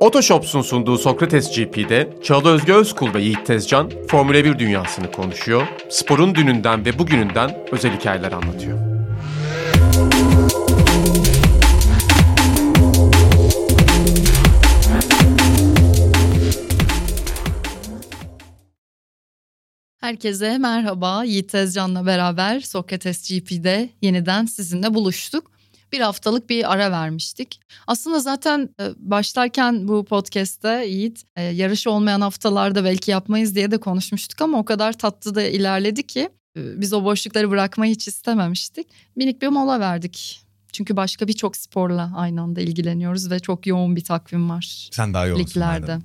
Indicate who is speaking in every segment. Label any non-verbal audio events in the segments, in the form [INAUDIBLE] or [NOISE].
Speaker 1: Otoshops'un sunduğu Sokrates GP'de Çağla Özge Özkul ve Yiğit Tezcan Formula 1 dünyasını konuşuyor, sporun dününden ve bugününden özel hikayeler anlatıyor.
Speaker 2: Herkese merhaba. Yiğit Tezcan'la beraber Sokrates GP'de yeniden sizinle buluştuk. Bir haftalık bir ara vermiştik. Aslında zaten e, başlarken bu podcast'te Yiğit e, yarış olmayan haftalarda belki yapmayız diye de konuşmuştuk ama o kadar tatlı da ilerledi ki e, biz o boşlukları bırakmayı hiç istememiştik. Minik bir mola verdik. Çünkü başka birçok sporla aynı anda ilgileniyoruz ve çok yoğun bir takvim var.
Speaker 3: Sen daha yoğunsun.
Speaker 2: Liglerde.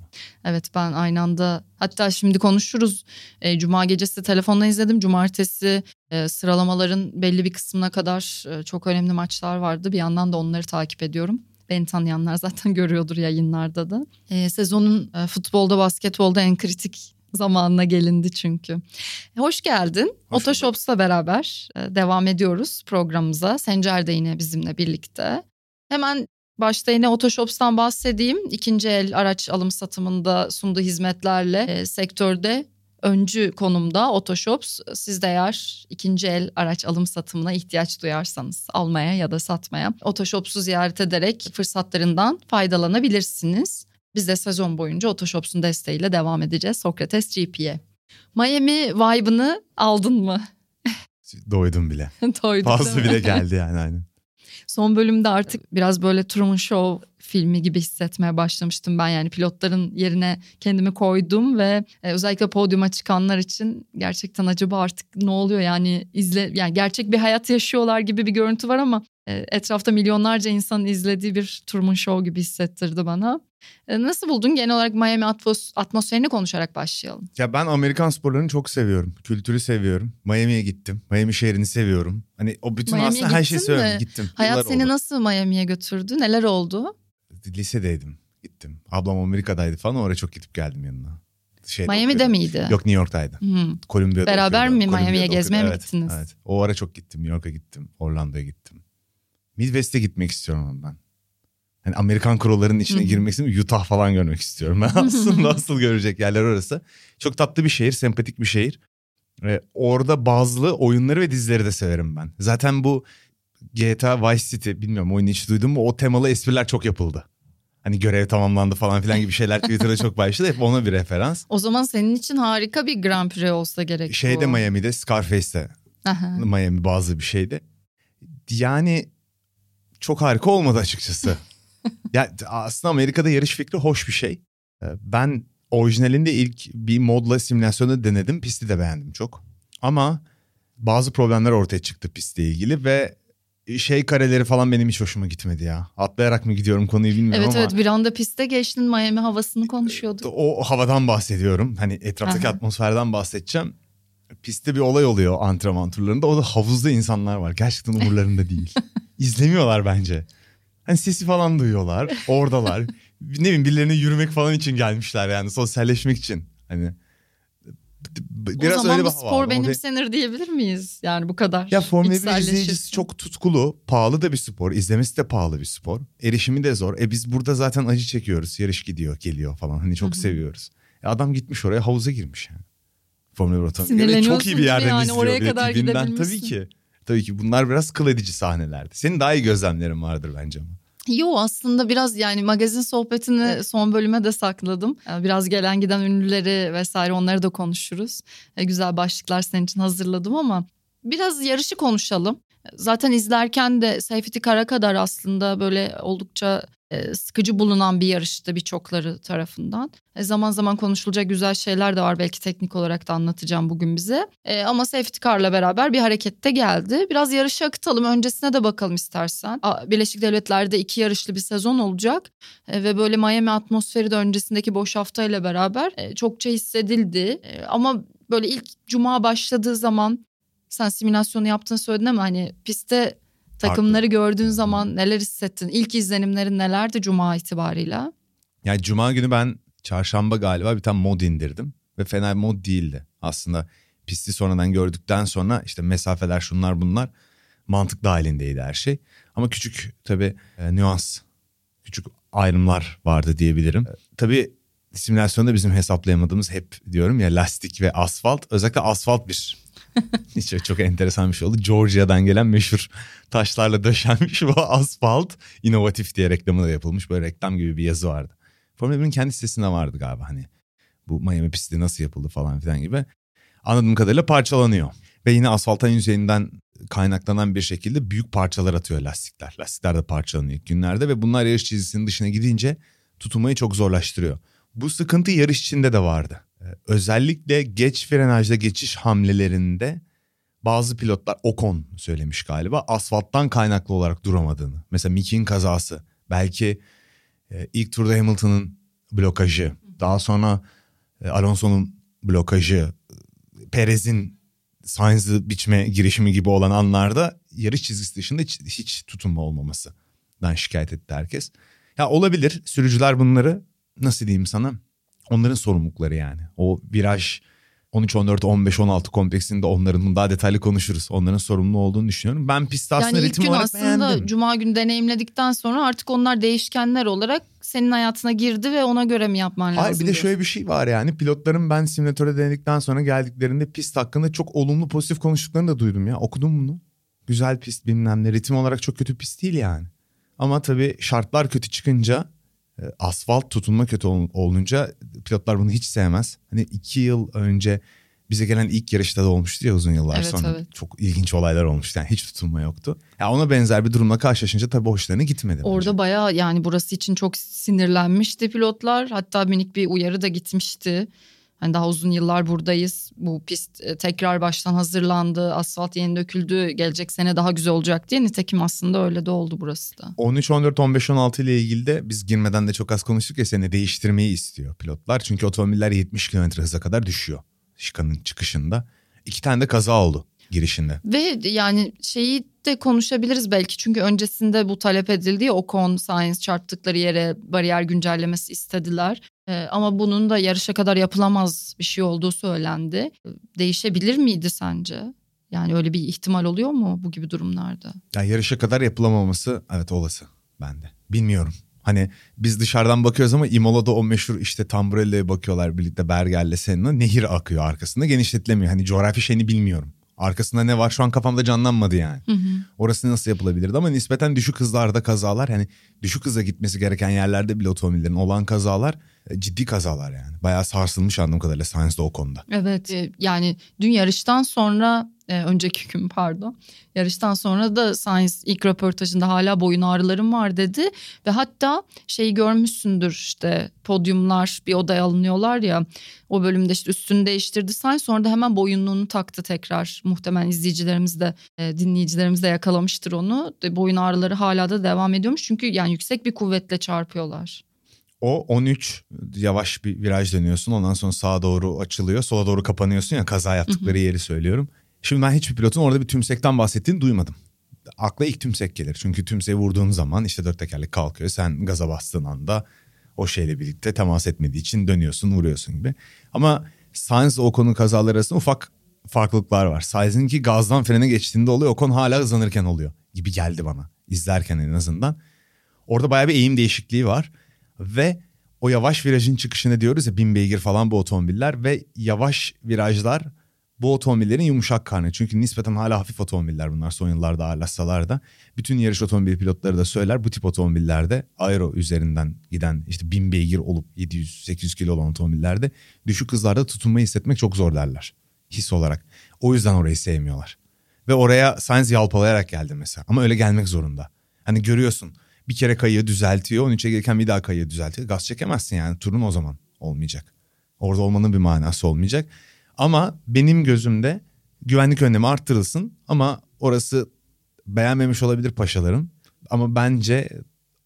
Speaker 2: Evet ben aynı anda hatta şimdi konuşuruz. E, Cuma gecesi telefonla izledim. Cumartesi e, sıralamaların belli bir kısmına kadar e, çok önemli maçlar vardı. Bir yandan da onları takip ediyorum. Beni tanıyanlar zaten [LAUGHS] görüyordur yayınlarda da. E, sezonun e, futbolda, basketbolda en kritik zamanına gelindi çünkü. E, hoş geldin. Hoş Otoshops'la beraber e, devam ediyoruz programımıza. Sencer de yine bizimle birlikte. Hemen başta yine Otoshops'tan bahsedeyim. İkinci el araç alım satımında sunduğu hizmetlerle e, sektörde öncü konumda Otoshops. Siz de eğer ikinci el araç alım satımına ihtiyaç duyarsanız almaya ya da satmaya Otoshops'u ziyaret ederek fırsatlarından faydalanabilirsiniz. Biz de sezon boyunca Otoshops'un desteğiyle devam edeceğiz Sokrates GP'ye. Miami vibe'ını aldın mı? [LAUGHS]
Speaker 3: Doydum bile. [LAUGHS]
Speaker 2: Doydum
Speaker 3: Fazla bile geldi yani aynen.
Speaker 2: Son bölümde artık biraz böyle Truman Show filmi gibi hissetmeye başlamıştım ben yani pilotların yerine kendimi koydum ve e, özellikle podyuma çıkanlar için gerçekten acaba artık ne oluyor yani izle yani gerçek bir hayat yaşıyorlar gibi bir görüntü var ama e, etrafta milyonlarca insanın izlediği bir Truman Show gibi hissettirdi bana. E, nasıl buldun? Genel olarak Miami atmos atmosferini konuşarak başlayalım.
Speaker 3: Ya ben Amerikan sporlarını çok seviyorum. Kültürü seviyorum. Miami'ye gittim. Miami şehrini seviyorum. Hani o bütün aslında her şeyi seviyorum. Gittim.
Speaker 2: Hayat Yıllar seni oldu. nasıl Miami'ye götürdü? Neler oldu?
Speaker 3: Lisedeydim. Gittim. Ablam Amerika'daydı falan. Oraya çok gidip geldim yanına.
Speaker 2: Şeyde Miami'de okuyordum. miydi?
Speaker 3: Yok New York'taydı. Hmm. Columbia
Speaker 2: Beraber mi Miami'ye gezmeye mi gittiniz?
Speaker 3: Evet. O ara çok gittim. New York'a gittim. Orlando'ya gittim. Midwest'e gitmek istiyorum ben. Hani Amerikan kurallarının içine girmek istiyorum. Utah falan görmek istiyorum. Ben [LAUGHS] aslında nasıl görecek yerler orası. Çok tatlı bir şehir, sempatik bir şehir. Ee, orada bazı oyunları ve dizileri de severim ben. Zaten bu GTA Vice City bilmiyorum oyunu hiç duydun mu? O temalı espriler çok yapıldı. Hani görev tamamlandı falan filan gibi şeyler [LAUGHS] Twitter'da çok başladı. Hep ona bir referans.
Speaker 2: O zaman senin için harika bir Grand Prix olsa gerek
Speaker 3: Şeyde bu. Miami'de Scarface'te. Miami bazı bir şeyde. Yani çok harika olmadı açıkçası. [LAUGHS] ya aslında Amerika'da yarış fikri hoş bir şey. Ee, ben orijinalinde ilk bir modla simülasyonu denedim. Pisti de beğendim çok. Ama bazı problemler ortaya çıktı pistle ilgili ve şey kareleri falan benim hiç hoşuma gitmedi ya. Atlayarak mı gidiyorum konuyu bilmiyorum
Speaker 2: evet,
Speaker 3: ama.
Speaker 2: Evet evet bir anda piste geçtin Miami havasını konuşuyorduk.
Speaker 3: O havadan bahsediyorum. Hani etraftaki Aha. atmosferden bahsedeceğim. Pistte bir olay oluyor antrenman turlarında. O da havuzda insanlar var. Gerçekten umurlarında değil. [LAUGHS] İzlemiyorlar bence. Hani sesi falan duyuyorlar. Oradalar. [LAUGHS] ne bileyim birilerine yürümek falan için gelmişler yani sosyalleşmek için. Hani
Speaker 2: biraz o zaman öyle bu spor benimsenir diyebilir miyiz? Yani bu kadar.
Speaker 3: Ya Formula 1 izleyicisi çok tutkulu. Pahalı da bir spor. İzlemesi de pahalı bir spor. Erişimi de zor. E biz burada zaten acı çekiyoruz. Yarış gidiyor, geliyor falan. Hani çok Hı-hı. seviyoruz. E adam gitmiş oraya havuza girmiş yani. Formula 1 otomobil. Çok iyi bir yerden yani, izliyor. Oraya kadar gidebilmişsin. Tabii ki. Tabii ki bunlar biraz kıl edici sahnelerdi. Senin daha iyi gözlemlerin vardır bence ama.
Speaker 2: Yo aslında biraz yani magazin sohbetini son bölüme de sakladım. biraz gelen giden ünlüleri vesaire onları da konuşuruz. E, güzel başlıklar senin için hazırladım ama biraz yarışı konuşalım. Zaten izlerken de Seyfeti Kara kadar aslında böyle oldukça sıkıcı bulunan bir yarıştı birçokları tarafından. E, zaman zaman konuşulacak güzel şeyler de var belki teknik olarak da anlatacağım bugün bize. E, ama safety car'la beraber bir harekette geldi. Biraz yarışı akıtalım öncesine de bakalım istersen. Birleşik Devletler'de iki yarışlı bir sezon olacak ve böyle Miami atmosferi de öncesindeki boş haftayla beraber çokça hissedildi. ama böyle ilk cuma başladığı zaman sen simülasyonu yaptığını söyledin ama hani pistte Takımları gördüğün zaman neler hissettin? İlk izlenimlerin nelerdi Cuma itibarıyla?
Speaker 3: Yani Cuma günü ben çarşamba galiba bir tane mod indirdim. Ve fena bir mod değildi. Aslında pisti sonradan gördükten sonra işte mesafeler şunlar bunlar mantık dahilindeydi her şey. Ama küçük tabii e, nüans, küçük ayrımlar vardı diyebilirim. Tabii simülasyonda bizim hesaplayamadığımız hep diyorum ya lastik ve asfalt. Özellikle asfalt bir [LAUGHS] çok, çok enteresan bir şey oldu. Georgia'dan gelen meşhur taşlarla döşenmiş [LAUGHS] bu asfalt. inovatif diye reklamı da yapılmış. Böyle reklam gibi bir yazı vardı. Formula 1'in kendi sitesinde vardı galiba hani. Bu Miami pisti nasıl yapıldı falan filan gibi. Anladığım kadarıyla parçalanıyor. Ve yine asfaltın yüzeyinden kaynaklanan bir şekilde büyük parçalar atıyor lastikler. Lastikler de parçalanıyor ilk günlerde ve bunlar yarış çizgisinin dışına gidince tutunmayı çok zorlaştırıyor. Bu sıkıntı yarış içinde de vardı. Ee, özellikle geç frenajda geçiş hamlelerinde bazı pilotlar Ocon söylemiş galiba asfalttan kaynaklı olarak duramadığını. Mesela Mickey'in kazası belki e, ilk turda Hamilton'ın blokajı daha sonra e, Alonso'nun blokajı Perez'in Sainz'ı biçme girişimi gibi olan anlarda yarış çizgisi dışında hiç, hiç tutunma olmamasından şikayet etti herkes. Ya olabilir sürücüler bunları nasıl diyeyim sana onların sorumlulukları yani. O viraj 13, 14, 15, 16 kompleksinde onların daha detaylı konuşuruz. Onların sorumlu olduğunu düşünüyorum. Ben pist aslında
Speaker 2: yani
Speaker 3: ritim olarak
Speaker 2: aslında
Speaker 3: beğendim.
Speaker 2: Cuma günü deneyimledikten sonra artık onlar değişkenler olarak senin hayatına girdi ve ona göre mi yapman lazım?
Speaker 3: Hayır bir de şöyle bir şey var yani pilotların ben simülatörde denedikten sonra geldiklerinde pist hakkında çok olumlu pozitif konuştuklarını da duydum ya. Okudum bunu. Güzel pist bilmem ne ritim olarak çok kötü pist değil yani. Ama tabii şartlar kötü çıkınca asfalt tutunma kötü olunca pilotlar bunu hiç sevmez. Hani iki yıl önce bize gelen ilk yarışta da olmuştu ya uzun yıllar
Speaker 2: evet,
Speaker 3: sonra.
Speaker 2: Evet.
Speaker 3: Çok ilginç olaylar olmuştu yani hiç tutunma yoktu. Ya ona benzer bir durumla karşılaşınca tabii hoşlarına gitmedi.
Speaker 2: Orada bence. bayağı yani burası için çok sinirlenmişti pilotlar. Hatta minik bir uyarı da gitmişti. Hani daha uzun yıllar buradayız. Bu pist e, tekrar baştan hazırlandı. Asfalt yeni döküldü. Gelecek sene daha güzel olacak diye. Nitekim aslında öyle de oldu burası da.
Speaker 3: 13, 14, 15, 16 ile ilgili de biz girmeden de çok az konuştuk ya seni değiştirmeyi istiyor pilotlar. Çünkü otomobiller 70 km hıza kadar düşüyor. Şikanın çıkışında. İki tane de kaza oldu girişinde.
Speaker 2: Ve yani şeyi de konuşabiliriz belki çünkü öncesinde bu talep edildi ya Ocon Science çarptıkları yere bariyer güncellemesi istediler. Ee, ama bunun da yarışa kadar yapılamaz bir şey olduğu söylendi. Değişebilir miydi sence? Yani öyle bir ihtimal oluyor mu bu gibi durumlarda?
Speaker 3: Yani yarışa kadar yapılamaması evet olası bende. Bilmiyorum. Hani biz dışarıdan bakıyoruz ama Imola'da o meşhur işte Tamburello'ya bakıyorlar birlikte Berger'le Senna. Nehir akıyor arkasında genişletilemiyor. Hani coğrafi şeyini bilmiyorum. Arkasında ne var şu an kafamda canlanmadı yani. Hı hı. Orası nasıl yapılabilirdi ama nispeten düşük hızlarda kazalar yani düşük hıza gitmesi gereken yerlerde bile otomobillerin olan kazalar e, ciddi kazalar yani. Bayağı sarsılmış anladığım kadarıyla Sainz'da o konuda.
Speaker 2: Evet e, yani dün yarıştan sonra e, önceki gün pardon. Yarıştan sonra da Science ilk röportajında hala boyun ağrılarım var dedi. Ve hatta şeyi görmüşsündür işte podyumlar bir odaya alınıyorlar ya o bölümde işte üstünü değiştirdi Science sonra da hemen boyunluğunu taktı tekrar. Muhtemelen izleyicilerimiz de e, dinleyicilerimiz de yakalamıştır onu. De, boyun ağrıları hala da devam ediyormuş çünkü yani yüksek bir kuvvetle çarpıyorlar.
Speaker 3: O 13 yavaş bir viraj dönüyorsun ondan sonra sağa doğru açılıyor sola doğru kapanıyorsun ya kaza yaptıkları yeri söylüyorum. Şimdi ben hiçbir pilotun orada bir tümsekten bahsettiğini duymadım. Akla ilk tümsek gelir. Çünkü tümseği vurduğun zaman işte dört tekerlek kalkıyor. Sen gaza bastığın anda o şeyle birlikte temas etmediği için dönüyorsun vuruyorsun gibi. Ama Sainz Ocon'un kazaları arasında ufak farklılıklar var. Sainz'inki gazdan frene geçtiğinde oluyor. Ocon hala hızlanırken oluyor gibi geldi bana. izlerken en azından. Orada bayağı bir eğim değişikliği var. Ve o yavaş virajın çıkışını diyoruz ya bin beygir falan bu otomobiller ve yavaş virajlar bu otomobillerin yumuşak karnı. Çünkü nispeten hala hafif otomobiller bunlar son yıllarda ağırlaşsalar da. Bütün yarış otomobil pilotları da söyler bu tip otomobillerde aero üzerinden giden işte bin beygir olup 700-800 kilo olan otomobillerde düşük hızlarda tutunmayı hissetmek çok zor derler. His olarak. O yüzden orayı sevmiyorlar. Ve oraya Sainz yalpalayarak geldi mesela. Ama öyle gelmek zorunda. Hani görüyorsun bir kere kayığı düzeltiyor. 13'e gelirken bir daha kayığı düzeltiyor. Gaz çekemezsin yani turun o zaman olmayacak. Orada olmanın bir manası olmayacak. Ama benim gözümde güvenlik önlemi arttırılsın ama orası beğenmemiş olabilir paşaların. Ama bence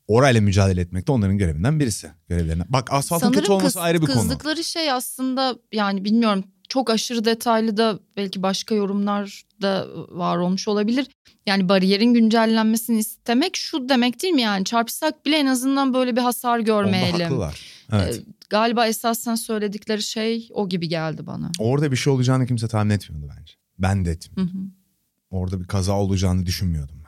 Speaker 3: orayla mücadele etmek de onların görevinden birisi. Görevlerine. Bak asfaltın Sanırım kötü olması kız, ayrı bir konu.
Speaker 2: Kızdıkları şey aslında yani bilmiyorum çok aşırı detaylı da belki başka yorumlar da var olmuş olabilir. Yani bariyerin güncellenmesini istemek şu demek değil mi yani çarpsak bile en azından böyle bir hasar görmeyelim. Onda
Speaker 3: haklılar. Evet. Ee,
Speaker 2: galiba esasen söyledikleri şey o gibi geldi bana.
Speaker 3: Orada bir şey olacağını kimse tahmin etmiyordu bence. Ben de etmiyorum. Hı hı. Orada bir kaza olacağını düşünmüyordum ben.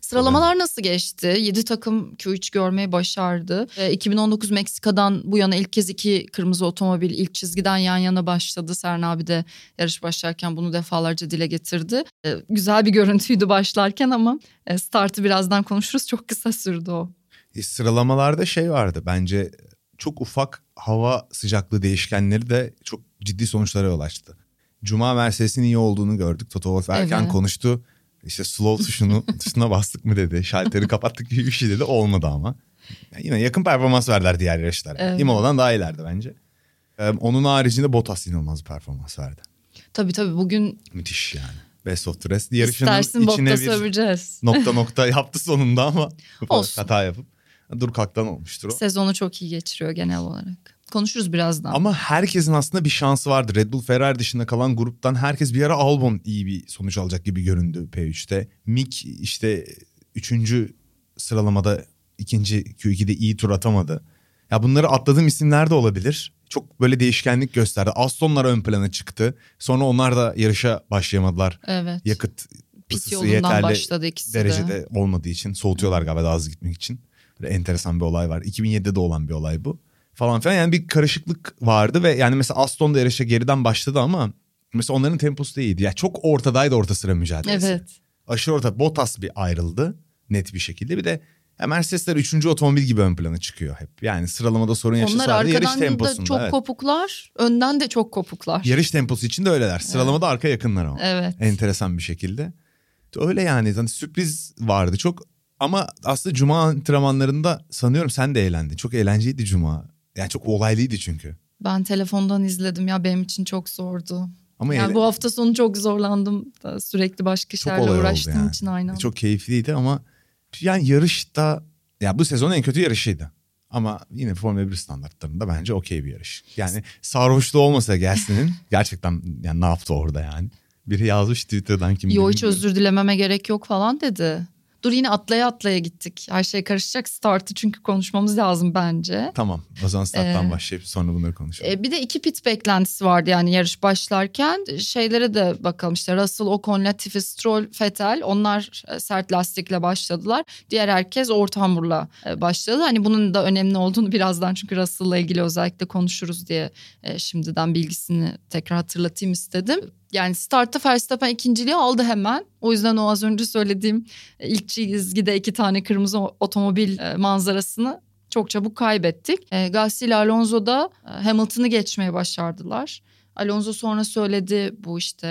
Speaker 2: Sıralamalar nasıl geçti? 7 takım Q3 görmeyi başardı. E, 2019 Meksika'dan bu yana ilk kez iki kırmızı otomobil ilk çizgiden yan yana başladı. Sern abi de yarış başlarken bunu defalarca dile getirdi. E, güzel bir görüntüydü başlarken ama e, startı birazdan konuşuruz. Çok kısa sürdü o.
Speaker 3: E, sıralamalarda şey vardı bence çok ufak hava sıcaklığı değişkenleri de çok ciddi sonuçlara yol açtı. Cuma Mercedes'in iyi olduğunu gördük. Toto Wolff erken
Speaker 2: Evet.
Speaker 3: konuştu. İşte slow tuşunu [LAUGHS] tuşuna bastık mı dedi. Şalteri kapattık gibi bir şey dedi. Olmadı ama. Yani yine yakın performans verdiler diğer yarışlara.
Speaker 2: Evet.
Speaker 3: Imola'dan daha iyilerdi bence. Ee, onun haricinde Bottas inanılmaz bir performans verdi.
Speaker 2: Tabii tabii bugün
Speaker 3: Müthiş yani. Best of the rest. Yarışının
Speaker 2: istersin
Speaker 3: içine bir
Speaker 2: öveceğiz.
Speaker 3: nokta nokta yaptı sonunda ama hata yapıp dur kalktan olmuştur o.
Speaker 2: Sezonu çok iyi geçiriyor genel olarak. Konuşuruz birazdan.
Speaker 3: Ama herkesin aslında bir şansı vardı. Red Bull Ferrari dışında kalan gruptan herkes bir ara Albon iyi bir sonuç alacak gibi göründü P3'te. Mick işte 3. sıralamada ikinci Q2'de iyi tur atamadı. Ya bunları atladığım isimler de olabilir. Çok böyle değişkenlik gösterdi. Aston'lar ön plana çıktı. Sonra onlar da yarışa başlayamadılar.
Speaker 2: evet.
Speaker 3: Yakıt
Speaker 2: Pit
Speaker 3: yeterli
Speaker 2: başladı ikisi de.
Speaker 3: derecede olmadığı için soğutuyorlar galiba daha hızlı gitmek için. Böyle enteresan bir olay var. 2007'de de olan bir olay bu. Falan filan yani bir karışıklık vardı ve yani mesela Aston da yarışa geriden başladı ama mesela onların temposu da iyiydi. Yani çok ortadaydı orta sıra mücadelesi.
Speaker 2: Evet.
Speaker 3: Aşırı orta. Bottas bir ayrıldı net bir şekilde. Bir de ya Mercedesler 3. otomobil gibi ön plana çıkıyor hep. Yani sıralamada sorun
Speaker 2: Onlar
Speaker 3: yaşasalardı yarış
Speaker 2: arkadan da
Speaker 3: temposunda.
Speaker 2: çok
Speaker 3: evet.
Speaker 2: kopuklar, önden de çok kopuklar.
Speaker 3: Yarış temposu için de öyleler. Sıralamada arka yakınlar ama.
Speaker 2: Evet.
Speaker 3: Enteresan bir şekilde. Öyle yani. yani sürpriz vardı çok. Ama aslında cuma antrenmanlarında sanıyorum sen de eğlendin. Çok eğlenceliydi cuma. Yani çok olaylıydı çünkü.
Speaker 2: Ben telefondan izledim ya benim için çok zordu.
Speaker 3: Ama
Speaker 2: Yani
Speaker 3: eğlen-
Speaker 2: bu hafta sonu çok zorlandım. Sürekli başka şeylerle uğraştığım
Speaker 3: yani.
Speaker 2: için aynen.
Speaker 3: Çok keyifliydi ama yani yarışta ya bu sezonun en kötü yarışıydı. Ama yine Formula 1 standartlarında bence okey bir yarış. Yani sarhoşluğu olmasa Gelsin'in [LAUGHS] gerçekten yani ne yaptı orada yani. Biri yazmış Twitter'dan kim
Speaker 2: Yo hiç özür dilememe gerek yok falan dedi. Dur yine atlaya atlaya gittik. Her şey karışacak startı çünkü konuşmamız lazım bence.
Speaker 3: Tamam o zaman starttan
Speaker 2: Ee,
Speaker 3: başlayıp sonra bunları konuşalım.
Speaker 2: E, bir de iki pit beklentisi vardı yani yarış başlarken. Şeylere de bakalım işte Russell, Ocon, Latifi, Stroll, Vettel onlar e, sert lastikle başladılar. Diğer herkes orta hamurla e, başladı. Hani bunun da önemli olduğunu birazdan çünkü Russell'la ilgili özellikle konuşuruz diye e, şimdiden bilgisini tekrar hatırlatayım istedim. Yani startta Verstappen ikinciliği aldı hemen. O yüzden o az önce söylediğim ilk çizgide iki tane kırmızı otomobil e, manzarasını çok çabuk kaybettik. E, Gasly ile Alonso da e, Hamilton'ı geçmeye başardılar. Alonso sonra söyledi bu işte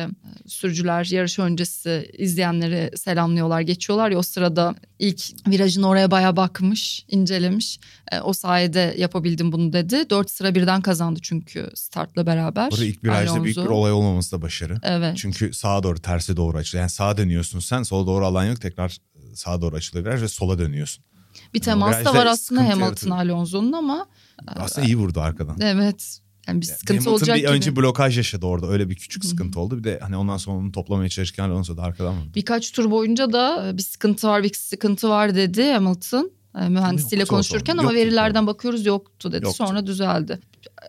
Speaker 2: e, sürücüler yarış öncesi izleyenleri selamlıyorlar geçiyorlar ya o sırada ilk virajın oraya baya bakmış incelemiş E, o sayede yapabildim bunu dedi. Dört sıra birden kazandı çünkü startla beraber.
Speaker 3: Burada ilk virajda büyük bir
Speaker 2: Alonso.
Speaker 3: olay olmaması da başarı.
Speaker 2: Evet.
Speaker 3: Çünkü sağa doğru terse doğru açılıyor. Yani sağa dönüyorsun sen sola doğru alan yok tekrar sağa doğru açılıyor viraj ve sola dönüyorsun.
Speaker 2: Bir temas da var aslında Hamilton. Alonso'nun ama
Speaker 3: Aslında iyi vurdu arkadan.
Speaker 2: evet yani bir sıkıntı
Speaker 3: Hamilton
Speaker 2: olacak
Speaker 3: bir
Speaker 2: gibi.
Speaker 3: önce blokaj yaşadı orada öyle bir küçük sıkıntı oldu. Bir de hani ondan sonra onu toplamaya çalışırken Alonso da arkadan vurdu.
Speaker 2: Birkaç tur boyunca da e, bir sıkıntı var, bir sıkıntı var dedi Hamilton. e, Mühendisiyle
Speaker 3: Yoktu
Speaker 2: konuşurken
Speaker 3: zaman.
Speaker 2: ama
Speaker 3: Yoktu
Speaker 2: verilerden bakıyoruz yoktu dedi.
Speaker 3: Yoktu.
Speaker 2: Sonra düzeldi.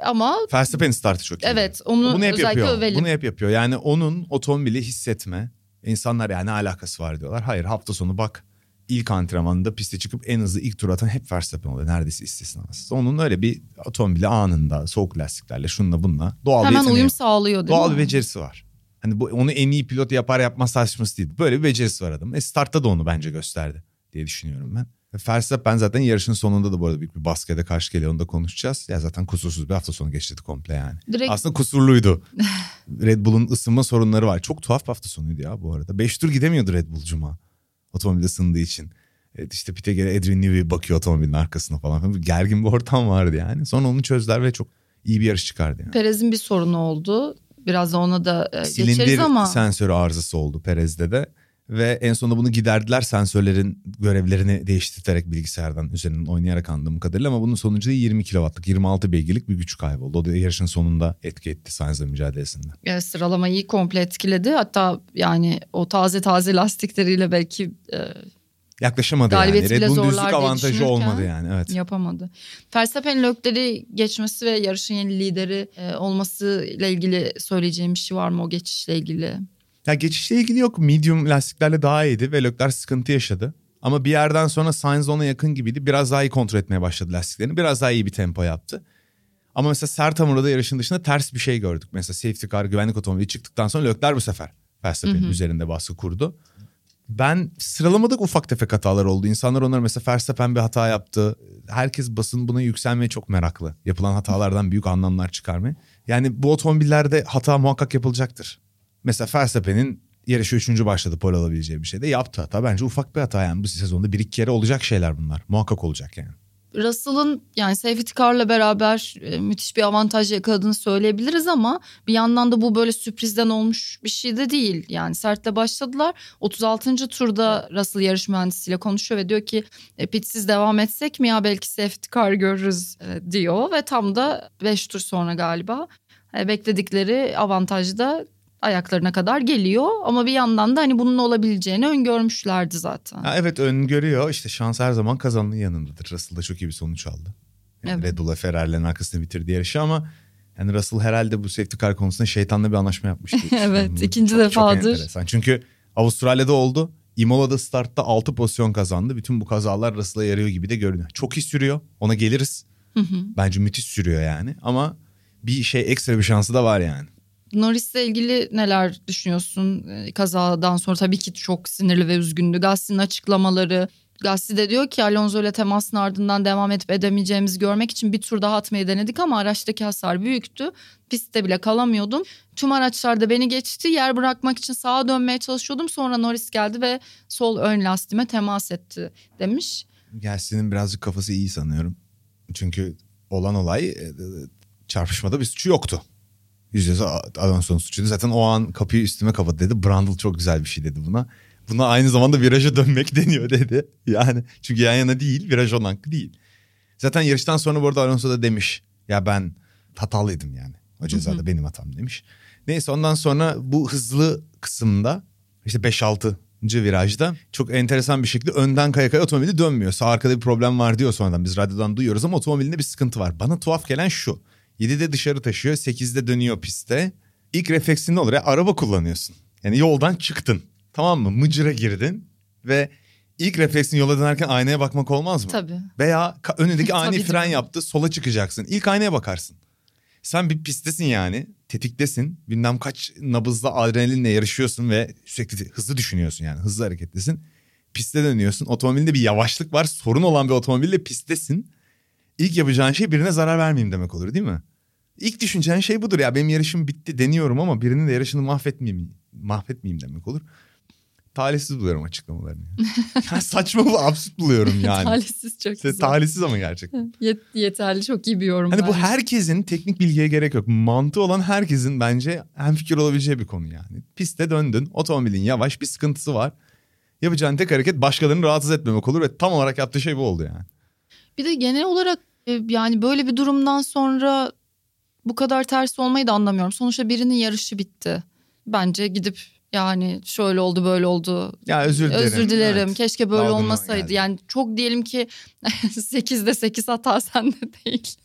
Speaker 2: Ama
Speaker 3: Verstappen startı çok iyi.
Speaker 2: evet onu
Speaker 3: Bunu hep
Speaker 2: özellikle
Speaker 3: yapıyor.
Speaker 2: övelim.
Speaker 3: Bunu hep yapıyor. Yani onun otomobili hissetme. İnsanlar yani ne alakası var diyorlar. Hayır hafta sonu bak ilk antrenmanda piste çıkıp en hızlı ilk tur atan hep Verstappen oluyor. Neredeyse istisnasız. Onun öyle bir otomobili anında soğuk lastiklerle şununla bununla doğal bir
Speaker 2: Hemen
Speaker 3: yeteneği
Speaker 2: uyum sağlıyor değil
Speaker 3: Doğal
Speaker 2: mi?
Speaker 3: bir becerisi var. Hani bu, onu en iyi pilot yapar yapmaz saçması değil. Böyle bir becerisi var adam. E startta da onu bence gösterdi diye düşünüyorum ben. Ve Verstappen zaten yarışın sonunda da bu arada büyük bir baskıya da karşı geliyor. Onu da konuşacağız. Ya zaten kusursuz bir hafta sonu geçirdi komple yani.
Speaker 2: Direkt
Speaker 3: Aslında kusurluydu. [LAUGHS] Red Bull'un ısınma sorunları var. Çok tuhaf bir hafta sonuydu ya bu arada. Beş tur gidemiyordu Red Bull Cuma. Otomobil ısındığı için. Evet işte pite gele Adrian Newey bakıyor otomobilin arkasına falan. Gergin bir ortam vardı yani. Sonra onu çözdüler ve çok iyi bir yarış çıkardı yani.
Speaker 2: Perez'in bir sorunu oldu. Biraz da ona da e, geçeriz
Speaker 3: Silindir
Speaker 2: ama
Speaker 3: sensörü arızası oldu Perez'de de. Ve en sonunda bunu giderdiler sensörlerin görevlerini değiştirerek bilgisayardan üzerinden oynayarak anladığım kadarıyla. Ama bunun sonucu da 20 kW'lık 26 beygirlik bir güç kaybı O da yarışın sonunda etki etti Sainz'la mücadelesinde.
Speaker 2: e, sıralamayı komple etkiledi. Hatta yani o taze taze lastikleriyle belki e,
Speaker 3: Yaklaşamadı yani. Red Bull'un düzlük avantajı olmadı yani. Evet.
Speaker 2: yapamadı. Verstappen'in Lökler'i geçmesi ve yarışın yeni lideri e, olması ile ilgili söyleyeceğim bir şey var mı o geçişle ilgili?
Speaker 3: Ya geçişle ilgili yok. Medium lastiklerle daha iyiydi ve Leclerc sıkıntı yaşadı. Ama bir yerden sonra Sainz ona yakın gibiydi. Biraz daha iyi kontrol etmeye başladı lastiklerini. Biraz daha iyi bir tempo yaptı. Ama mesela sert hamurda yarışın dışında ters bir şey gördük. Mesela safety car güvenlik otomobili çıktıktan sonra Leclerc bu sefer Verstappen'in üzerinde baskı kurdu. Ben sıralamadık ufak tefek hatalar oldu. İnsanlar onları mesela Verstappen bir hata yaptı. Herkes basın buna yükselmeye çok meraklı. Yapılan hatalardan büyük anlamlar çıkarmaya. Yani bu otomobillerde hata muhakkak yapılacaktır. Mesela Verstappen'in yarışı üçüncü başladı pol alabileceği bir şey de yaptı hata. Bence ufak bir hata yani bu sezonda bir iki kere olacak şeyler bunlar. Muhakkak olacak yani.
Speaker 2: Russell'ın yani safety car'la beraber e, müthiş bir avantaj yakaladığını söyleyebiliriz ama bir yandan da bu böyle sürprizden olmuş bir şey de değil. Yani sertle başladılar. 36. turda Russell yarış mühendisiyle konuşuyor ve diyor ki e, pitsiz devam etsek mi ya belki safety car görürüz e, diyor ve tam da 5 tur sonra galiba e, bekledikleri avantajda ayaklarına kadar geliyor ama bir yandan da hani bunun olabileceğini öngörmüşlerdi zaten.
Speaker 3: Ha, evet öngörüyor işte şans her zaman kazananın yanındadır. Russell da çok iyi bir sonuç aldı. Yani
Speaker 2: Evet.
Speaker 3: Red Bull'a Ferrari'lerin arkasında bitirdi yarışı ama yani Russell herhalde bu safety car konusunda şeytanla bir anlaşma yapmıştı. [LAUGHS]
Speaker 2: Evet, ikinci defadır.
Speaker 3: enteresan. Çünkü Avustralya'da oldu. Imola'da startta 6 pozisyon kazandı. Bütün bu kazalar Russell'a yarıyor gibi de görünüyor. Çok iyi sürüyor. Ona geliriz.
Speaker 2: Hı hı.
Speaker 3: Bence müthiş sürüyor yani. Ama bir şey ekstra bir şansı da var yani.
Speaker 2: Norris'le ilgili neler düşünüyorsun? Ee, Kazadan sonra tabii ki çok sinirli ve üzgündü. Gasly'nin açıklamaları. Gasly de diyor ki Alonso ile temasın ardından devam edip edemeyeceğimizi görmek için bir tur daha atmayı denedik ama araçtaki hasar büyüktü. Pistte bile kalamıyordum. Tüm araçlarda beni geçti. Yer bırakmak için sağa dönmeye çalışıyordum. Sonra Norris geldi ve sol ön lastiğime temas etti demiş.
Speaker 3: Gelsin'in birazcık kafası iyi sanıyorum. Çünkü olan olay e, çarpışmada bir suçu yoktu. Yüz Alonso'nun suçuydu. Zaten o an kapıyı üstüme kapadı dedi. Brundle çok güzel bir şey dedi buna. Buna aynı zamanda viraja dönmek [LAUGHS] deniyor dedi. Yani çünkü yan yana değil viraj olan hakkı değil. Zaten yarıştan sonra bu arada Alonso da demiş. Ya ben hatalıydım yani. O cezada benim hatam demiş. Neyse ondan sonra bu hızlı kısımda işte 5-6 virajda çok enteresan bir şekilde önden kaya kaya otomobili dönmüyor. Sağ arkada bir problem var diyor sonradan biz radyodan duyuyoruz ama otomobilinde bir sıkıntı var. Bana tuhaf gelen şu. 7'de dışarı taşıyor 8'de dönüyor piste. İlk refleksinde olur ya araba kullanıyorsun. Yani yoldan çıktın tamam mı mıcıra girdin ve ilk refleksin yola dönerken aynaya bakmak olmaz mı?
Speaker 2: Tabii.
Speaker 3: Veya önündeki [LAUGHS] ani fren yaptı sola çıkacaksın. İlk aynaya bakarsın. Sen bir pisttesin yani tetiktesin. Bilmem kaç nabızla adrenalinle yarışıyorsun ve sürekli hızlı düşünüyorsun yani hızlı hareketlisin. Piste dönüyorsun otomobilinde bir yavaşlık var sorun olan bir otomobille pisttesin. İlk yapacağın şey birine zarar vermeyeyim demek olur değil mi? İlk düşüneceğin şey budur ya benim yarışım bitti deniyorum ama birinin de yarışını mahvetmeyeyim, mahvetmeyeyim demek olur. Talihsiz buluyorum açıklamalarını. [LAUGHS] ya saçma bu absürt buluyorum yani.
Speaker 2: Talihsiz çok güzel.
Speaker 3: talihsiz ama gerçekten. [LAUGHS]
Speaker 2: Yet- yeterli çok iyi bir yorum.
Speaker 3: Hani bu herkesin teknik bilgiye gerek yok. Mantığı olan herkesin bence hemfikir olabileceği bir konu yani. Piste döndün, otomobilin yavaş bir sıkıntısı var. Yapacağın tek hareket başkalarını rahatsız etmemek olur ve tam olarak yaptığı şey bu oldu yani.
Speaker 2: Bir de genel olarak e, yani böyle bir durumdan sonra bu kadar ters olmayı da anlamıyorum. Sonuçta birinin yarışı bitti. Bence gidip yani şöyle oldu böyle oldu.
Speaker 3: Ya özür dilerim.
Speaker 2: Özür dilerim.
Speaker 3: Evet.
Speaker 2: Keşke böyle
Speaker 3: Dalgınlığa
Speaker 2: olmasaydı.
Speaker 3: geldi.
Speaker 2: Yani çok diyelim ki [LAUGHS] 8'de 8 hata sende değil.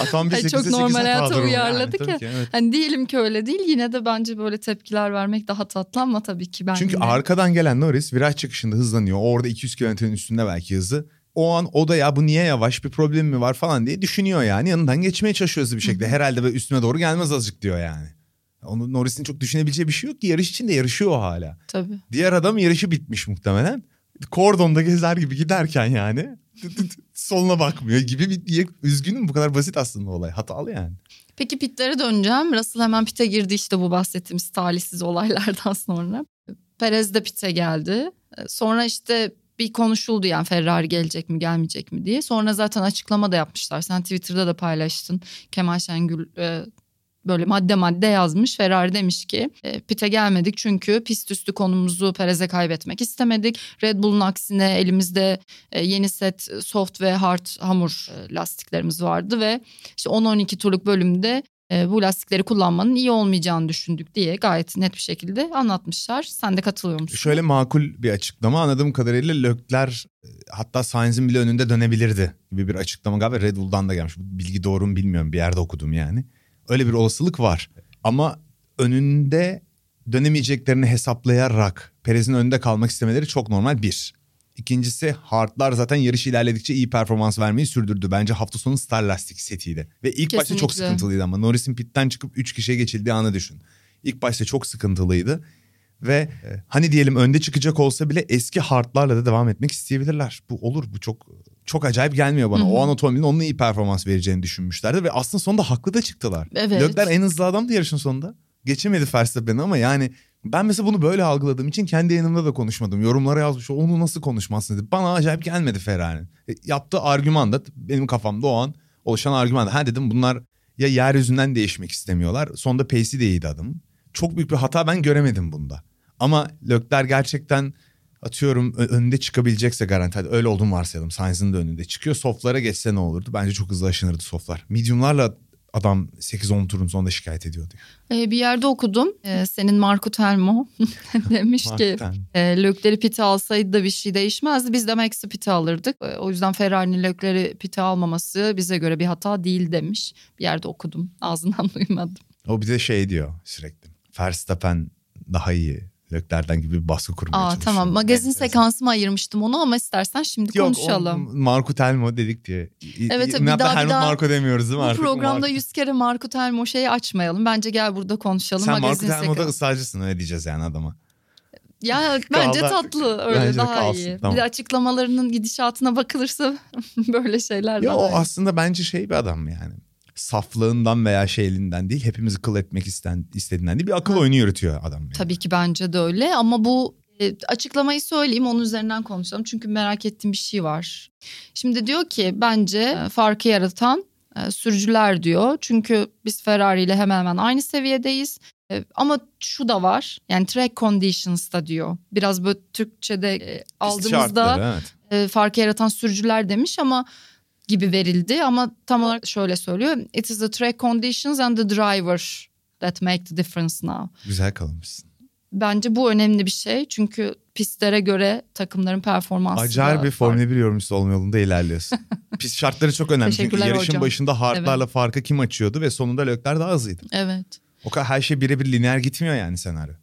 Speaker 3: Atam bir
Speaker 2: Ay,
Speaker 3: 8'e
Speaker 2: çok
Speaker 3: 8
Speaker 2: normal
Speaker 3: hata
Speaker 2: hayata
Speaker 3: durumu
Speaker 2: uyarladık
Speaker 3: yani,
Speaker 2: ya.
Speaker 3: ki, evet.
Speaker 2: Hani diyelim ki öyle değil. Yine de bence böyle tepkiler vermek daha tatlı ama tabii ki ben
Speaker 3: Çünkü
Speaker 2: yine-
Speaker 3: arkadan gelen Norris viraj çıkışında hızlanıyor. Orada 200 kilometrenin üstünde belki hızı. O an o da ya bu niye yavaş bir problem mi var falan diye düşünüyor yani. Yanından geçmeye çalışıyor hızlı bir şekilde. Herhalde böyle üstüne doğru gelmez azıcık diyor yani. Onu Norris'in çok düşünebileceği bir şey yok ki. Yarış içinde yarışıyor hala.
Speaker 2: Tabii.
Speaker 3: Diğer adam yarışı bitmiş muhtemelen. Kordonda gezer gibi giderken yani. Soluna bakmıyor gibi bir diye üzgünüm bu kadar basit aslında olay. Hatalı yani.
Speaker 2: Peki pitlere döneceğim. Russell hemen pite girdi işte bu bahsettiğimiz talihsiz olaylardan [LAUGHS] sonra. Perez de pite geldi. Sonra işte bir konuşuldu yani Ferrari gelecek mi gelmeyecek mi diye. Sonra zaten açıklama da yapmışlar. Sen Twitter'da da paylaştın. Kemal Şengül e, böyle madde madde yazmış. Ferrari demiş ki e, pite gelmedik çünkü pist üstü konumuzu Perez'e kaybetmek istemedik. Red Bull'un aksine elimizde e, yeni set soft ve hard hamur e, lastiklerimiz vardı ve işte 10-12 turluk bölümde bu lastikleri kullanmanın iyi olmayacağını düşündük diye gayet net bir şekilde anlatmışlar. Sen de katılıyor musun?
Speaker 3: Şöyle makul bir açıklama anladığım kadarıyla Leclerc e, hatta Sainz'in bile önünde dönebilirdi gibi bir açıklama galiba Red Bull'dan da gelmiş. Bu bilgi doğru mu bilmiyorum bir yerde okudum yani. Öyle bir olasılık var ama önünde dönemeyeceklerini hesaplayarak Perez'in önünde kalmak istemeleri çok normal bir. İkincisi Hartlar zaten yarış ilerledikçe iyi performans vermeyi sürdürdü. Bence hafta sonu Star Lastik setiydi. Ve ilk başta çok
Speaker 2: Kesinlikle.
Speaker 3: sıkıntılıydı ama Norris'in pitten çıkıp 3 kişiye geçildiği anı düşün. İlk başta çok sıkıntılıydı. Ve e, hani diyelim önde çıkacak olsa bile eski Hartlarla da devam etmek isteyebilirler. Bu olur bu çok çok acayip gelmiyor bana.
Speaker 2: Hı hı.
Speaker 3: O an otomobilin onunla iyi performans vereceğini düşünmüşlerdi ve aslında sonunda haklı da çıktılar.
Speaker 2: Evet.
Speaker 3: Leclerc en hızlı adamdı yarışın sonunda. Geçemedi Verstappen'i ama yani ben mesela bunu böyle algıladığım için kendi yanımda da konuşmadım. Yorumlara yazmış onu nasıl konuşmazsın dedi. Bana acayip gelmedi Ferrari'nin. E, yaptığı argüman da benim kafamda o an oluşan argüman da. Ha dedim bunlar ya yeryüzünden değişmek istemiyorlar. Sonunda pace'i de iyiydi adamın. Çok büyük bir hata ben göremedim bunda. Ama Leclerc gerçekten atıyorum önünde çıkabilecekse garanti. Hadi öyle olduğunu varsayalım. Sainz'ın da önünde çıkıyor. Softlara geçse ne olurdu? Bence çok hızlı aşınırdı softlar. Medium'larla adam 8-10 turun sonunda şikayet ediyordu.
Speaker 2: Ee, bir yerde okudum. Ee, senin Marco Telmo [LAUGHS] demiş ki
Speaker 3: Hakikaten.
Speaker 2: e, Lökleri pite alsaydı da bir şey değişmezdi. Biz de Max'i pite alırdık. E, o yüzden Ferrari'nin Lökleri pite almaması bize göre bir hata değil demiş. Bir yerde okudum. Ağzından [LAUGHS] duymadım.
Speaker 3: O bir de şey diyor sürekli. Verstappen daha iyi. Leclerc'den gibi bir baskı kurmaya
Speaker 2: Aa
Speaker 3: çalışıyor.
Speaker 2: tamam magazin
Speaker 3: Enteresan.
Speaker 2: sekansıma ayırmıştım onu ama istersen şimdi
Speaker 3: Yok,
Speaker 2: konuşalım.
Speaker 3: o Marco Telmo dedik diye.
Speaker 2: Evet, tabii, bir daha- bir daha-
Speaker 3: Marco demiyoruz değil mi
Speaker 2: Bu
Speaker 3: artık?
Speaker 2: programda
Speaker 3: Marco-
Speaker 2: yüz kere Marco Telmo şeyi açmayalım. Bence gel burada konuşalım.
Speaker 3: Sen Marco
Speaker 2: magazin
Speaker 3: Telmo'da
Speaker 2: sekans-
Speaker 3: ısrarcısın öyle diyeceğiz yani adama.
Speaker 2: Ya [LAUGHS] bence tatlı öyle
Speaker 3: Bence
Speaker 2: daha
Speaker 3: kalsın,
Speaker 2: iyi.
Speaker 3: tamam.
Speaker 2: Bir de açıklamalarının gidişatına bakılırsa [LAUGHS] böyle şeyler
Speaker 3: Ya o
Speaker 2: iyi.
Speaker 3: aslında bence şey bir adam yani. Saflığından veya şeyliğinden değil hepimizi kıl etmek isten, istediğinden değil bir akıl oyunu yürütüyor adam. Yani.
Speaker 2: Tabii ki bence de öyle ama bu e, açıklamayı söyleyeyim onun üzerinden konuşalım. Çünkü merak ettiğim bir şey var. Şimdi diyor ki bence e, farkı yaratan e, sürücüler diyor. Çünkü biz Ferrari ile hemen hemen aynı seviyedeyiz. E, Ama şu da var yani track conditions da diyor. Biraz böyle Türkçe'de e, aldığımızda
Speaker 3: şartları, evet.
Speaker 2: farkı yaratan sürücüler demiş ama gibi verildi ama tam olarak şöyle söylüyor. It is the track conditions and the driver that make the difference now.
Speaker 3: Güzel kalmışsın.
Speaker 2: Bence bu önemli bir şey. Çünkü pistlere göre takımların performansı
Speaker 3: Acayip
Speaker 2: da
Speaker 3: bir. Formula 1 yorumcusu olma yolunda ilerliyorsun. [LAUGHS] Pist şartları çok önemli. Çünkü yarışın
Speaker 2: hocam.
Speaker 3: başında hardlarla farkı kim açıyordu ve sonunda Leclerc daha hızlıydı.
Speaker 2: Evet.
Speaker 3: O kadar her şey birebir lineer gitmiyor yani senaryo.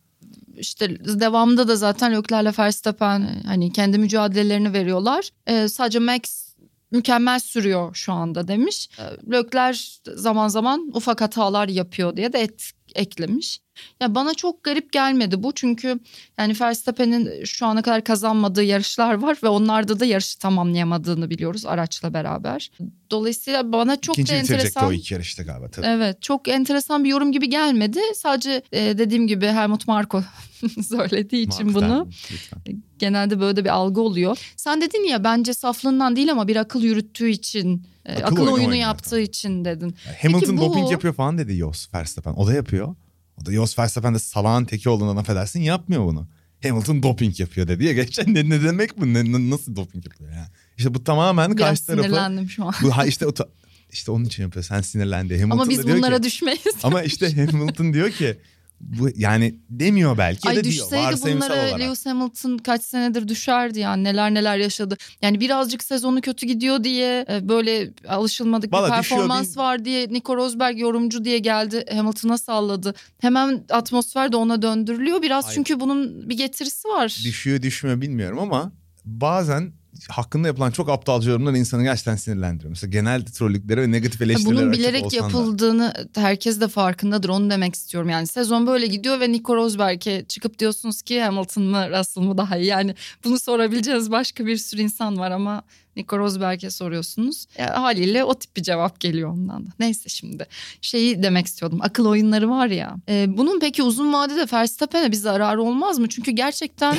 Speaker 2: İşte devamında da zaten Leclerc'le Verstappen hani kendi mücadelelerini veriyorlar. Ee, sadece Max mükemmel sürüyor şu anda demiş. Leclerc zaman zaman ufak hatalar yapıyor diye de et, eklemiş. Ya bana çok garip gelmedi bu çünkü yani Verstappen'in şu ana kadar kazanmadığı yarışlar var ve onlarda da yarışı tamamlayamadığını biliyoruz araçla beraber. Dolayısıyla bana çok
Speaker 3: İkinci
Speaker 2: da enteresan
Speaker 3: o iki yarışta galiba tabii.
Speaker 2: Evet çok enteresan bir yorum gibi gelmedi. Sadece e, dediğim gibi Helmut Marko [LAUGHS] söylediği için
Speaker 3: Mark
Speaker 2: bunu
Speaker 3: lütfen.
Speaker 2: genelde böyle de bir algı oluyor. Sen dedin ya bence saflığından değil ama bir akıl yürüttüğü için, e,
Speaker 3: Akıl
Speaker 2: akıl,
Speaker 3: oyunu
Speaker 2: oyunu yaptığı
Speaker 3: tabii.
Speaker 2: için dedin.
Speaker 3: Hamilton
Speaker 2: bu-
Speaker 3: doping yapıyor falan dedi Jos Verstappen. O da yapıyor. O da Jos Verstappen de salağın teki olduğundan affedersin yapmıyor bunu. Hamilton doping yapıyor dedi ya geçen ne, ne demek bu ne, nasıl doping yapıyor yani. İşte bu tamamen
Speaker 2: Biraz
Speaker 3: karşı tarafı.
Speaker 2: sinirlendim şu an.
Speaker 3: Bu ha işte o ta- işte onun için yapıyor. Sen sinirlendi. Hamilton
Speaker 2: ama biz bunlara
Speaker 3: ki,
Speaker 2: düşmeyiz.
Speaker 3: ama işte [LAUGHS] Hamilton diyor ki bu yani demiyor belki ya
Speaker 2: Ay
Speaker 3: da diyor
Speaker 2: düşseydi
Speaker 3: varsayımsal
Speaker 2: bunlara
Speaker 3: olarak.
Speaker 2: Lewis Hamilton kaç senedir düşerdi yani neler neler yaşadı. Yani birazcık sezonu kötü gidiyor diye e, böyle alışılmadık
Speaker 3: Valla
Speaker 2: bir
Speaker 3: düşüyor,
Speaker 2: performans
Speaker 3: bin-
Speaker 2: var diye Nico Rosberg yorumcu diye geldi Hamilton'a salladı. Hemen atmosfer de ona döndürülüyor biraz
Speaker 3: Hayır.
Speaker 2: çünkü bunun bir getirisi var.
Speaker 3: Düşüyor düşmüyor bilmiyorum ama bazen hakkında yapılan çok aptalca yorumlar insanı gerçekten sinirlendiriyor. Mesela genel trollüklere ve negatif eleştirilere
Speaker 2: Bunun bilerek
Speaker 3: olsan da.
Speaker 2: yapıldığını herkes de farkındadır onu demek istiyorum. Yani sezon böyle gidiyor ve Nico Rosberg'e çıkıp diyorsunuz ki Hamilton mı Russell mı daha iyi. Yani bunu sorabileceğiniz başka bir sürü insan var ama Nico Rosberg'e soruyorsunuz. E, haliyle o tip bir cevap geliyor ondan da. Neyse şimdi şeyi demek istiyordum akıl oyunları var ya. E, bunun peki uzun vadede Verstappen'e bir zararı olmaz mı? Çünkü gerçekten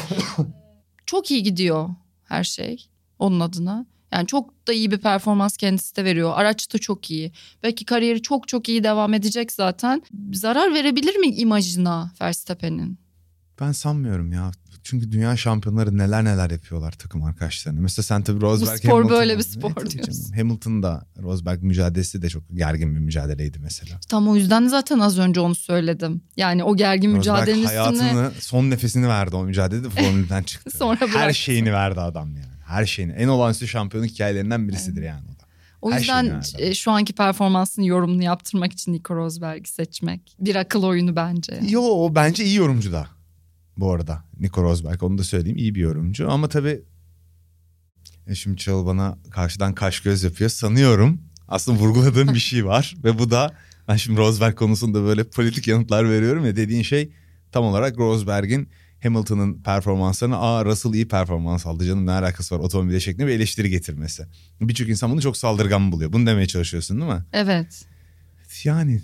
Speaker 2: [LAUGHS] çok iyi gidiyor her şey onun adına. Yani çok da iyi bir performans kendisi de veriyor. Araç da çok iyi. Belki kariyeri çok çok iyi devam edecek zaten. Zarar verebilir mi imajına Verstappen'in?
Speaker 3: Ben sanmıyorum ya. Çünkü dünya şampiyonları neler neler yapıyorlar takım arkadaşlarına. Mesela sen tabii Rosberg
Speaker 2: spor
Speaker 3: Hamilton-
Speaker 2: böyle bir
Speaker 3: Evet,
Speaker 2: spor
Speaker 3: tabii
Speaker 2: diyorsun.
Speaker 3: Hamilton'da Rosberg mücadelesi de çok gergin bir mücadeleydi mesela.
Speaker 2: Tam o yüzden zaten az önce onu söyledim. Yani o gergin
Speaker 3: Rosberg
Speaker 2: mücadelenin üstüne
Speaker 3: hayatını son nefesini verdi o mücadelede Formül'den [LAUGHS] çıktı.
Speaker 2: Sonra
Speaker 3: Her
Speaker 2: bıraktı.
Speaker 3: şeyini verdi adam yani. Her şeyini. En olağanüstü şampiyonluk hikayelerinden birisidir yani o da.
Speaker 2: O
Speaker 3: Her
Speaker 2: yüzden e, şu anki performansının yorumunu yaptırmak için Nico Rosberg'i seçmek bir akıl oyunu bence.
Speaker 3: Yo bence iyi yorumcu da. Bu arada Nico Rosberg onu da söyleyeyim iyi bir yorumcu ama tabii e, şimdi Çağıl bana karşıdan kaş göz yapıyor sanıyorum aslında vurguladığım bir şey var ve bu da ben şimdi Rosberg konusunda böyle politik yanıtlar veriyorum ya dediğin şey tam olarak Rosberg'in Hamilton'ın performanslarına aa Russell iyi performans aldı canım ne alakası var otomobile şeklinde bir eleştiri getirmesi. Birçok insan bunu çok saldırgan buluyor. Bunu demeye çalışıyorsun değil mi?
Speaker 2: Evet.
Speaker 3: Yani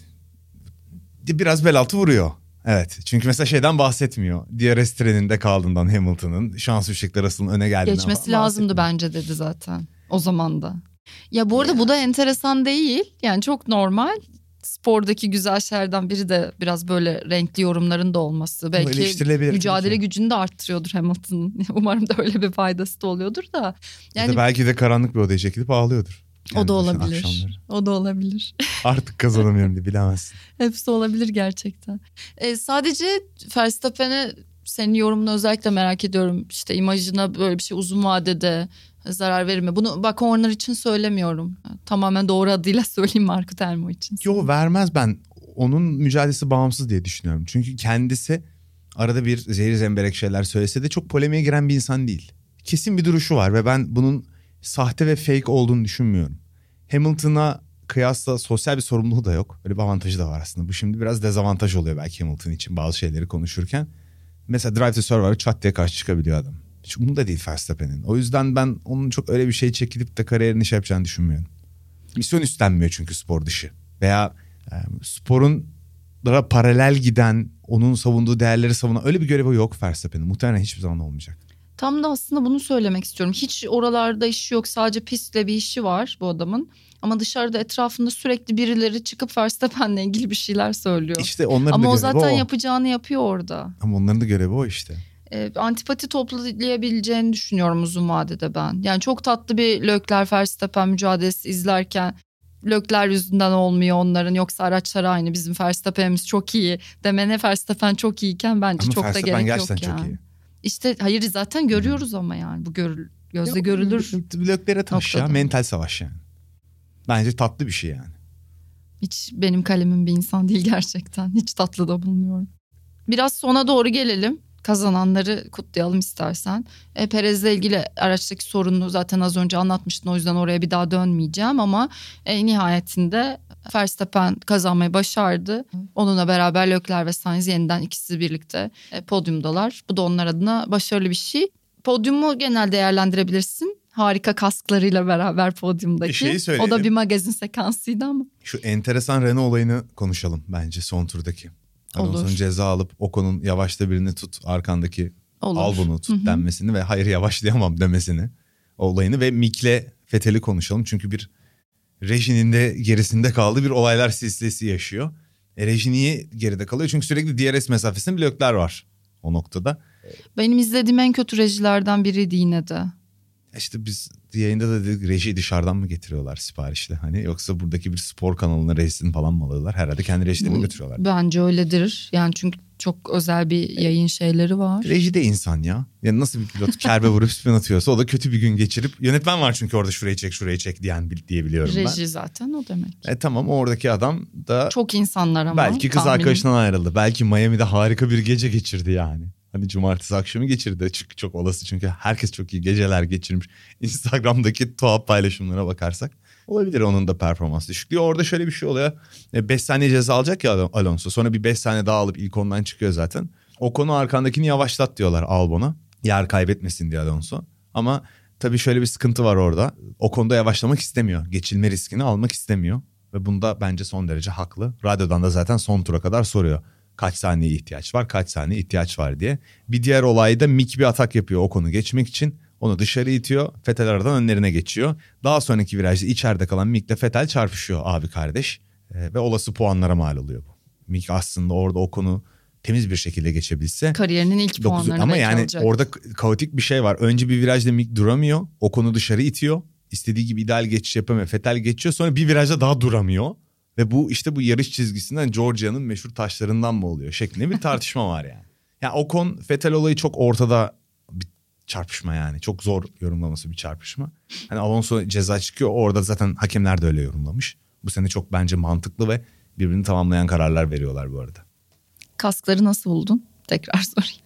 Speaker 3: biraz bel altı vuruyor. Evet çünkü mesela şeyden bahsetmiyor. DRS treninde kaldığından Hamilton'ın şans ışıkla Russell'ın öne geldiğinden
Speaker 2: Geçmesi lazımdı bence dedi zaten o zaman da. Ya bu arada bu da enteresan değil. Yani çok normal. Spordaki güzel şeylerden biri de biraz böyle renkli yorumların da olması. Belki mücadele gücünü de arttırıyordur Hamilton'ın. [LAUGHS] Umarım da öyle bir faydası da oluyordur da.
Speaker 3: Ya
Speaker 2: Yani
Speaker 3: da belki de karanlık bir odaya çekilip ağlıyordur.
Speaker 2: O da olabilir.
Speaker 3: akşamları.
Speaker 2: O da olabilir. [LAUGHS]
Speaker 3: Artık kazanamıyorum diye bilemezsin.
Speaker 2: Hepsi olabilir gerçekten. E, sadece Verstappen'e senin yorumunu özellikle merak ediyorum. İşte imajına böyle bir şey uzun vadede zarar verir mi? Bunu bak Horner için söylemiyorum. Tamamen doğru adıyla [LAUGHS] söyleyeyim Marco Termo için.
Speaker 3: Yo vermez ben. Onun mücadelesi bağımsız diye düşünüyorum. Çünkü kendisi arada bir zehir zemberek şeyler söylese de çok polemiğe giren bir insan değil. Kesin bir duruşu var ve ben bunun sahte ve fake olduğunu düşünmüyorum. Hamilton'a kıyasla sosyal bir sorumluluğu da yok. Öyle bir avantajı da var aslında. Bu şimdi biraz dezavantaj oluyor belki Hamilton için bazı şeyleri konuşurken. Mesela Drive to Survivor'a çat diye karşı çıkabiliyor adam. Hiç umurunda değil Verstappen'in. O yüzden ben onun çok öyle bir şey çekilip de kariyerini şey yapacağını düşünmüyorum. Misyon üstlenmiyor çünkü spor dışı. Veya e, sporun paralel giden, onun savunduğu değerleri savunan öyle bir görevi yok Verstappen'in. Muhtemelen hiçbir zaman olmayacak.
Speaker 2: Tam da aslında bunu söylemek istiyorum. Hiç oralarda işi yok. Sadece pistle bir işi var bu adamın. Ama dışarıda etrafında sürekli birileri çıkıp Verstappen'le ilgili bir şeyler söylüyor.
Speaker 3: İşte onların
Speaker 2: Ama
Speaker 3: da
Speaker 2: o zaten
Speaker 3: o.
Speaker 2: yapacağını yapıyor orada.
Speaker 3: Ama onların da görevi o işte.
Speaker 2: e, antipati toplayabileceğini düşünüyorum uzun vadede ben. Yani çok tatlı bir Lökler Verstappen mücadelesi izlerken Lökler yüzünden olmuyor onların yoksa araçlar aynı bizim Verstappen'imiz çok iyi demene Verstappen çok iyiyken bence
Speaker 3: Ama
Speaker 2: çok da
Speaker 3: Verstappen
Speaker 2: gerek yok
Speaker 3: gerçekten
Speaker 2: yani.
Speaker 3: çok iyi.
Speaker 2: İşte hayır zaten görüyoruz ama yani bu görül gözle görülür.
Speaker 3: Blöklere taş ya. Mental savaş yani. Bence tatlı bir şey yani.
Speaker 2: Hiç benim kalemim bir insan değil gerçekten. Hiç tatlı da bulmuyorum. Biraz sona doğru gelelim. Kazananları kutlayalım istersen. E, Perez'le ilgili araçtaki sorunu zaten az önce anlatmıştın. O yüzden oraya bir daha dönmeyeceğim ama e, nihayetinde Verstappen kazanmayı başardı. Onunla beraber Leclerc ve Sainz yeniden ikisi birlikte e, podyumdalar. Bu da onlar adına başarılı bir şey. Podyumu genel değerlendirebilirsin. Harika kasklarıyla beraber podyumdaki.
Speaker 3: Şeyi
Speaker 2: o da bir magazin sekansıydı ama.
Speaker 3: Şu enteresan Renault olayını konuşalım bence son turdaki. Alonso'nun
Speaker 2: Olur.
Speaker 3: ceza alıp Ocon'un yavaşta birini tut arkandaki
Speaker 2: Olur.
Speaker 3: al bunu tut
Speaker 2: Hı hı.
Speaker 3: denmesini ve hayır yavaşlayamam demesini olayını ve Mik'le Fethel'i konuşalım. Çünkü bir rejinin de gerisinde kaldığı bir olaylar silsilesi yaşıyor. E, reji niye geride kalıyor? Çünkü sürekli DRS mesafesinde bloklar var o noktada.
Speaker 2: Benim izlediğim en kötü rejilerden biriydi yine de.
Speaker 3: İşte biz yayında da dedik rejiyi dışarıdan mı getiriyorlar siparişle hani yoksa buradaki bir spor kanalına rejisini falan mı alıyorlar? Herhalde kendi rejilerini götürüyorlar.
Speaker 2: Bence öyledir. Yani çünkü çok özel bir yayın şeyleri var.
Speaker 3: Reji de insan ya. Yani nasıl bir pilot kerbe vurup spin atıyorsa o da kötü bir gün geçirip yönetmen var çünkü orada şurayı çek şurayı çek diyen bil- diyebiliyorum ben.
Speaker 2: Reji zaten o demek.
Speaker 3: E tamam oradaki adam da
Speaker 2: Çok insanlar ama.
Speaker 3: belki kız
Speaker 2: tahminim.
Speaker 3: arkadaşından ayrıldı. Belki Miami'de harika bir gece geçirdi yani. Hani cumartesi akşamı geçirdi. Çünkü çok olası çünkü herkes çok iyi geceler geçirmiş. [LAUGHS] Instagram'daki tuhaf paylaşımlara bakarsak. Olabilir onun da performans düşüklüğü. Orada şöyle bir şey oluyor. 5 saniye ceza alacak ya Alon- Alonso. Sonra bir 5 saniye daha alıp ilk ondan çıkıyor zaten. O konu arkandakini yavaşlat diyorlar Albon'a. Yer kaybetmesin diye Alonso. Ama tabii şöyle bir sıkıntı var orada. O konuda yavaşlamak istemiyor. Geçilme riskini almak istemiyor. Ve bunda bence son derece haklı. Radyodan da zaten son tura kadar soruyor. Kaç saniye ihtiyaç var, kaç saniye ihtiyaç var diye. Bir diğer olayda Mick bir atak yapıyor o konu geçmek için. Onu dışarı itiyor. Fetel aradan önlerine geçiyor. Daha sonraki virajda içeride kalan Mick'le Fetel çarpışıyor abi kardeş. Ee, ve olası puanlara mal oluyor bu. Mick aslında orada o konu temiz bir şekilde geçebilse
Speaker 2: Kariyerinin ilk
Speaker 3: Dokuz-
Speaker 2: puanlarını
Speaker 3: ama yani
Speaker 2: alacak.
Speaker 3: orada kaotik bir şey var. Önce bir virajda Mick duramıyor. O konu dışarı itiyor. İstediği gibi ideal geçiş yapamıyor. Fetel geçiyor. Sonra bir virajda daha duramıyor. Ve bu işte bu yarış çizgisinden Georgia'nın meşhur taşlarından mı oluyor şeklinde bir tartışma [LAUGHS] var yani. Yani Ocon Fetel olayı çok ortada bir çarpışma yani. Çok zor yorumlaması bir çarpışma. Hani Alonso ceza çıkıyor. Orada zaten hakemler de öyle yorumlamış. Bu sene çok bence mantıklı ve birbirini tamamlayan kararlar veriyorlar bu arada.
Speaker 2: Kaskları nasıl buldun? Tekrar [LAUGHS] sorayım.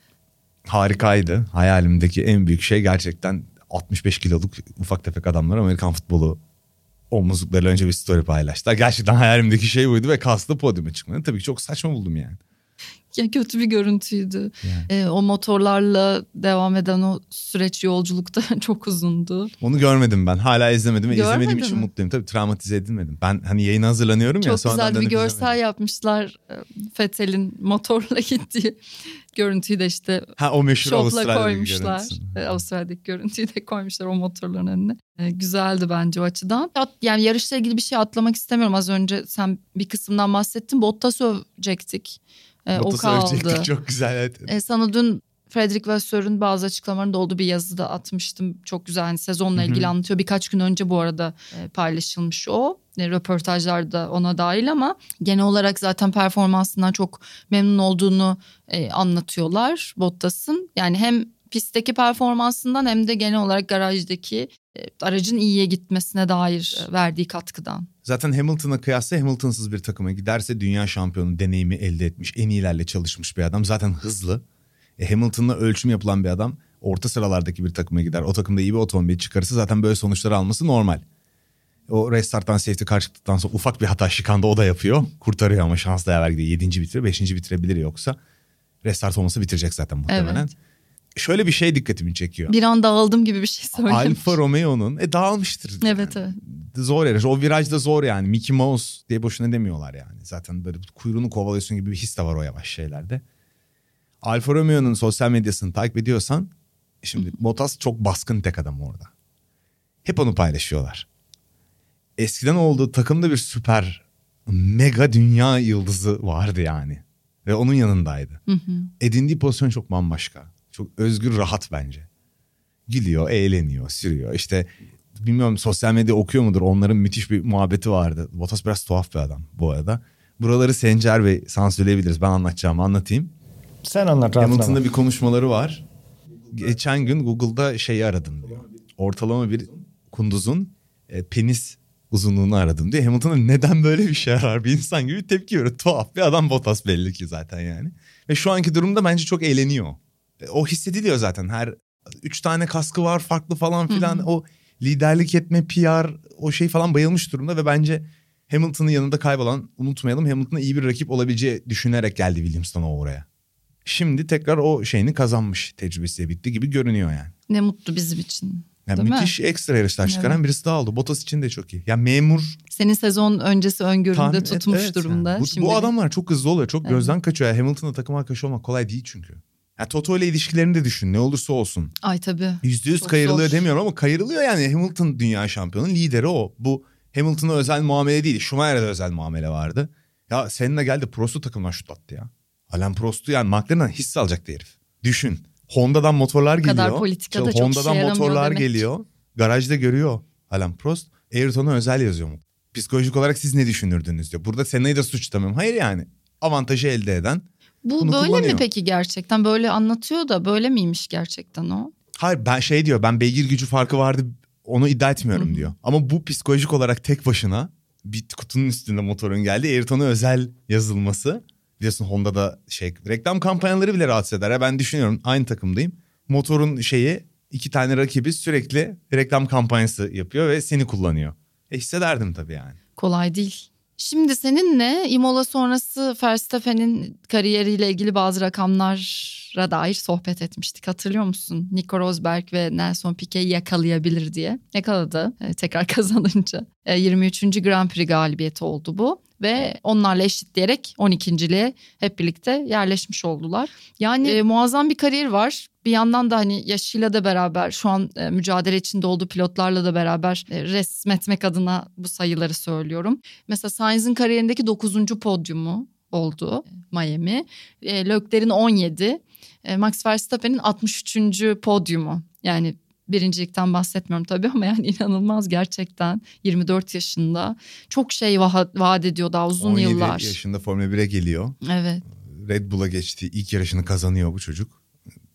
Speaker 3: Harikaydı. Hayalimdeki en büyük şey gerçekten 65 kiloluk ufak tefek adamlar Amerikan futbolu omuzluklarıyla önce bir story paylaştılar. Gerçekten hayalimdeki şey buydu ve kaslı podyuma çıkmanı tabii ki çok saçma buldum yani.
Speaker 2: Ya kötü bir görüntüydü.
Speaker 3: Yani.
Speaker 2: Ee, o motorlarla devam eden o süreç yolculukta [LAUGHS] çok uzundu.
Speaker 3: Onu görmedim ben. Hala izlemedim
Speaker 2: Görmedin
Speaker 3: izlemediğim için
Speaker 2: mi?
Speaker 3: mutluyum. Tabii travmatize edilmedim. Ben hani yayına hazırlanıyorum ya.
Speaker 2: Çok güzel bir görsel
Speaker 3: izlemedim.
Speaker 2: yapmışlar. Ee, Fethel'in motorla [LAUGHS] gittiği görüntüyü de işte
Speaker 3: Ha o meşhur
Speaker 2: şopla koymuşlar.
Speaker 3: görüntüsü.
Speaker 2: Ee, Avustralya'daki görüntüyü de koymuşlar o motorların önüne. Ee, güzeldi bence o açıdan. Yani yarışla ilgili bir şey atlamak istemiyorum. Az önce sen bir kısımdan bahsettin. Bottas övecektik. Ee, o kaldı.
Speaker 3: Çok güzel evet.
Speaker 2: E, sana dün Frederick Vasseur'ün bazı açıklamalarında olduğu bir yazıda atmıştım. Çok güzel hani sezonla ilgili anlatıyor. Birkaç gün önce bu arada e, paylaşılmış o. E, röportajlarda ona dahil ama genel olarak zaten performansından çok memnun olduğunu e, anlatıyorlar Bottas'ın. Yani hem pistteki performansından hem de genel olarak garajdaki e, aracın iyiye gitmesine dair e, verdiği katkıdan.
Speaker 3: Zaten Hamilton'a kıyasla Hamilton'sız bir takıma giderse dünya şampiyonu deneyimi elde etmiş. En iyilerle çalışmış bir adam. Zaten hızlı. E, Hamilton'la ölçüm yapılan bir adam orta sıralardaki bir takıma gider. O takımda iyi bir otomobil çıkarırsa zaten böyle sonuçları alması normal. O restarttan safety car çıktıktan sonra ufak bir hata şikanda o da yapıyor. Kurtarıyor ama şansla yaver gidiyor. Yedinci bitiriyor. Beşinci bitirebilir yoksa. Restart olması bitirecek zaten muhtemelen.
Speaker 2: Evet.
Speaker 3: Şöyle bir şey dikkatimi çekiyor.
Speaker 2: Bir anda aldım gibi bir şey söylemiş.
Speaker 3: Alfa Romeo'nun e, dağılmıştır.
Speaker 2: Evet
Speaker 3: yani.
Speaker 2: evet.
Speaker 3: Zor yarış. O virajda zor yani. Mickey Mouse diye boşuna demiyorlar yani. Zaten böyle kuyruğunu kovalıyorsun gibi bir his de var o yavaş şeylerde. Alfa Romeo'nun sosyal medyasını takip ediyorsan şimdi Bottas çok baskın tek adam orada. Hep onu paylaşıyorlar. Eskiden olduğu takımda bir süper mega dünya yıldızı vardı yani. Ve onun yanındaydı.
Speaker 2: Hı hı.
Speaker 3: Edindiği pozisyon çok bambaşka. Çok özgür rahat bence. Gidiyor, eğleniyor, sürüyor. İşte bilmiyorum sosyal medya okuyor mudur? Onların müthiş bir muhabbeti vardı. Bottas biraz tuhaf bir adam bu arada. Buraları Sencer Bey sansürleyebiliriz. Ben anlatacağımı anlatayım.
Speaker 4: Sen anlat
Speaker 3: Hamilton'da bir konuşmaları var. Geçen gün Google'da şeyi aradım diyor. Ortalama bir kunduzun e, penis uzunluğunu aradım diyor. Hamilton'a neden böyle bir şey arar bir insan gibi tepki veriyor. Tuhaf bir adam Bottas belli ki zaten yani. Ve şu anki durumda bence çok eğleniyor. E, O hissediliyor zaten. Her üç tane kaskı var farklı falan filan. O liderlik etme, PR o şey falan bayılmış durumda ve bence Hamilton'ın yanında kaybolan unutmayalım Hamilton'a iyi bir rakip olabileceği düşünerek geldi Williams'tan o oraya. Şimdi tekrar o şeyini kazanmış tecrübesi bitti gibi görünüyor yani.
Speaker 2: Ne mutlu bizim için.
Speaker 3: yani
Speaker 2: Değil mi?
Speaker 3: müthiş ekstra yarışlar çıkaran birisi daha oldu. Bottas için de çok iyi. Yani memur
Speaker 2: Senin sezon öncesi öngöründe tutmuş
Speaker 3: evet
Speaker 2: durumda.
Speaker 3: yani. Bu,
Speaker 2: Şimdi
Speaker 3: bu adamlar çok hızlı oluyor. Çok
Speaker 2: Evet.
Speaker 3: gözden kaçıyor. Yani Hamilton'la takım arkadaşı olmak kolay değil çünkü. Yani Toto ile ilişkilerini de düşün. Ne olursa olsun.
Speaker 2: Ay tabii.
Speaker 3: Yüzde yüz kayırılıyor
Speaker 2: zor.
Speaker 3: demiyorum ama kayırılıyor yani. Hamilton dünya şampiyonu lideri o. Bu Hamilton'a özel muamele değil. Schumacher'e de özel muamele vardı. Ya seninle geldi Prost'u takımdan şut attı ya. Alain Prost'u yani McLaren'dan hisse alacaktı herif. Düşün. Honda'dan motorlar geliyor.
Speaker 2: kadar politika da çok
Speaker 3: Honda'dan
Speaker 2: yaramıyor
Speaker 3: motorlar
Speaker 2: demek.
Speaker 3: geliyor. Garajda görüyor Alain Prost. Ayrton'a özel yazıyor mu? Psikolojik olarak siz ne düşünürdünüz diyor. Burada Senna'yı da suçlamıyorum. Hayır yani. Avantajı elde eden.
Speaker 2: Bu
Speaker 3: Bunu
Speaker 2: böyle
Speaker 3: kullanıyor.
Speaker 2: mi peki gerçekten? Böyle anlatıyor da böyle miymiş gerçekten o?
Speaker 3: Hayır ben şey diyor ben beygir gücü farkı vardı onu iddia etmiyorum
Speaker 2: Hı
Speaker 3: diyor. Ama bu psikolojik olarak tek başına bir kutunun üstünde motorun geldi. Ayrton'a özel yazılması. Biliyorsun Honda'da şey reklam kampanyaları bile rahatsız eder. Ya ben düşünüyorum aynı takımdayım. Motorun şeyi iki tane rakibi sürekli reklam kampanyası yapıyor ve seni kullanıyor. E hissederdim tabii yani.
Speaker 2: Kolay değil. Şimdi seninle Imola sonrası Verstappen'in kariyeriyle ilgili bazı rakamlara dair sohbet etmiştik. Hatırlıyor musun? Nico Rosberg ve Nelson Piquet'i yakalayabilir diye. Yakaladı e, tekrar [LAUGHS] kazanınca. E, 23. Grand Prix galibiyeti oldu bu. Ve onlarla eşitleyerek 12.liğe hep birlikte yerleşmiş oldular. Yani e, muazzam bir kariyer var. Bir yandan da hani yaşıyla da beraber şu an e, mücadele içinde olduğu pilotlarla da beraber e, resmetmek adına bu sayıları söylüyorum. Mesela Sainz'in kariyerindeki 9. podyumu oldu Miami. E, Leclerc'in 17. E, Max Verstappen'in 63. podyumu. Yani birincilikten bahsetmiyorum tabii ama yani [LAUGHS] inanılmaz gerçekten 24 yaşında. Çok şey vaat, vaat ediyor daha uzun
Speaker 3: 17
Speaker 2: yıllar.
Speaker 3: yaşında Formula 1'e geliyor.
Speaker 2: Evet.
Speaker 3: Red Bull'a geçti. İlk yarışını kazanıyor bu çocuk.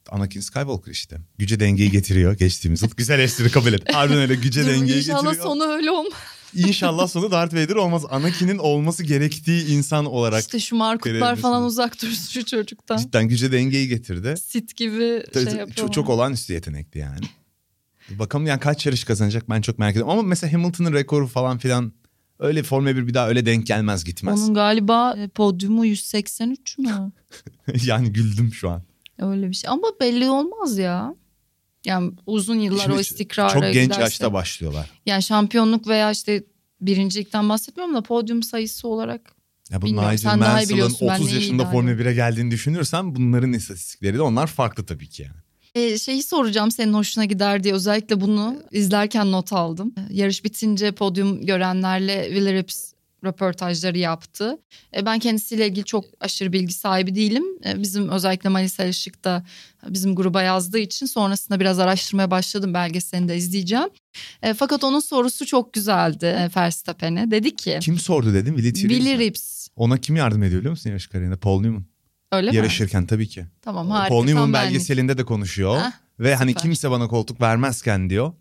Speaker 3: Anakin Skywalker işte. Güce dengeyi getiriyor geçtiğimiz yıl. Güzel espri kabul et. Harbiden öyle güce dengeyi
Speaker 2: İnşallah
Speaker 3: getiriyor.
Speaker 2: sonu öyle olmaz.
Speaker 3: İnşallah sonu Darth Vader olmaz. Anakin'in olması gerektiği insan olarak
Speaker 2: İşte şu Markutlar falan uzak dursun şu çocuktan.
Speaker 3: cidden güce dengeyi getirdi.
Speaker 2: Sit gibi
Speaker 3: Tabii,
Speaker 2: şey yapıyor.
Speaker 3: çok, çok olağanüstü yetenekli yani. Bakalım yani kaç yarış kazanacak ben çok merak ediyorum. Ama mesela Hamilton'ın rekoru falan filan öyle Formula 1 bir daha öyle denk gelmez gitmez.
Speaker 2: Onun galiba e, podyumu 183 mü? [LAUGHS]
Speaker 3: yani güldüm şu an.
Speaker 2: Öyle bir şey. Ama belli olmaz ya. Yani uzun yıllar
Speaker 3: Şimdi
Speaker 2: o istikrara
Speaker 3: Çok genç
Speaker 2: giderse-
Speaker 3: yaşta başlıyorlar.
Speaker 2: Yani şampiyonluk veya işte birincilikten bahsetmiyorum da podyum sayısı olarak.
Speaker 3: Ya bu
Speaker 2: Bilmiyorum,
Speaker 3: Nigel Mansell'ın
Speaker 2: biliyorsun, ben
Speaker 3: 30
Speaker 2: neyi
Speaker 3: yaşında Formula
Speaker 2: ediyorum.
Speaker 3: 1'e geldiğini düşünürsen bunların istatistikleri de onlar farklı tabii ki yani.
Speaker 2: Ee, şeyi soracağım senin hoşuna gider diye özellikle bunu izlerken not aldım. Ee, Yarış bitince podyum görenlerle Willerips röportajları yaptı. Ee, ben kendisiyle ilgili çok aşırı bilgi sahibi değilim. Ee, bizim özellikle Manisa Işık da bizim gruba yazdığı için sonrasında biraz araştırmaya başladım. Belgeselini de izleyeceğim. Ee, fakat onun sorusu çok güzeldi e, Verstappen'e. Dedi ki
Speaker 3: Kim sordu dedim? Willy?
Speaker 2: Willerips
Speaker 3: Ona kim yardım ediyor biliyor musun yarış kariyerinde? Paul Newman.
Speaker 2: öyle mi?
Speaker 3: Yarışırken tabii ki.
Speaker 2: Tamam harika.
Speaker 3: Paul Newman belgeselinde de konuşuyor.
Speaker 2: Ah,
Speaker 3: Ve hani
Speaker 2: süper.
Speaker 3: kimse bana koltuk vermezken diyor.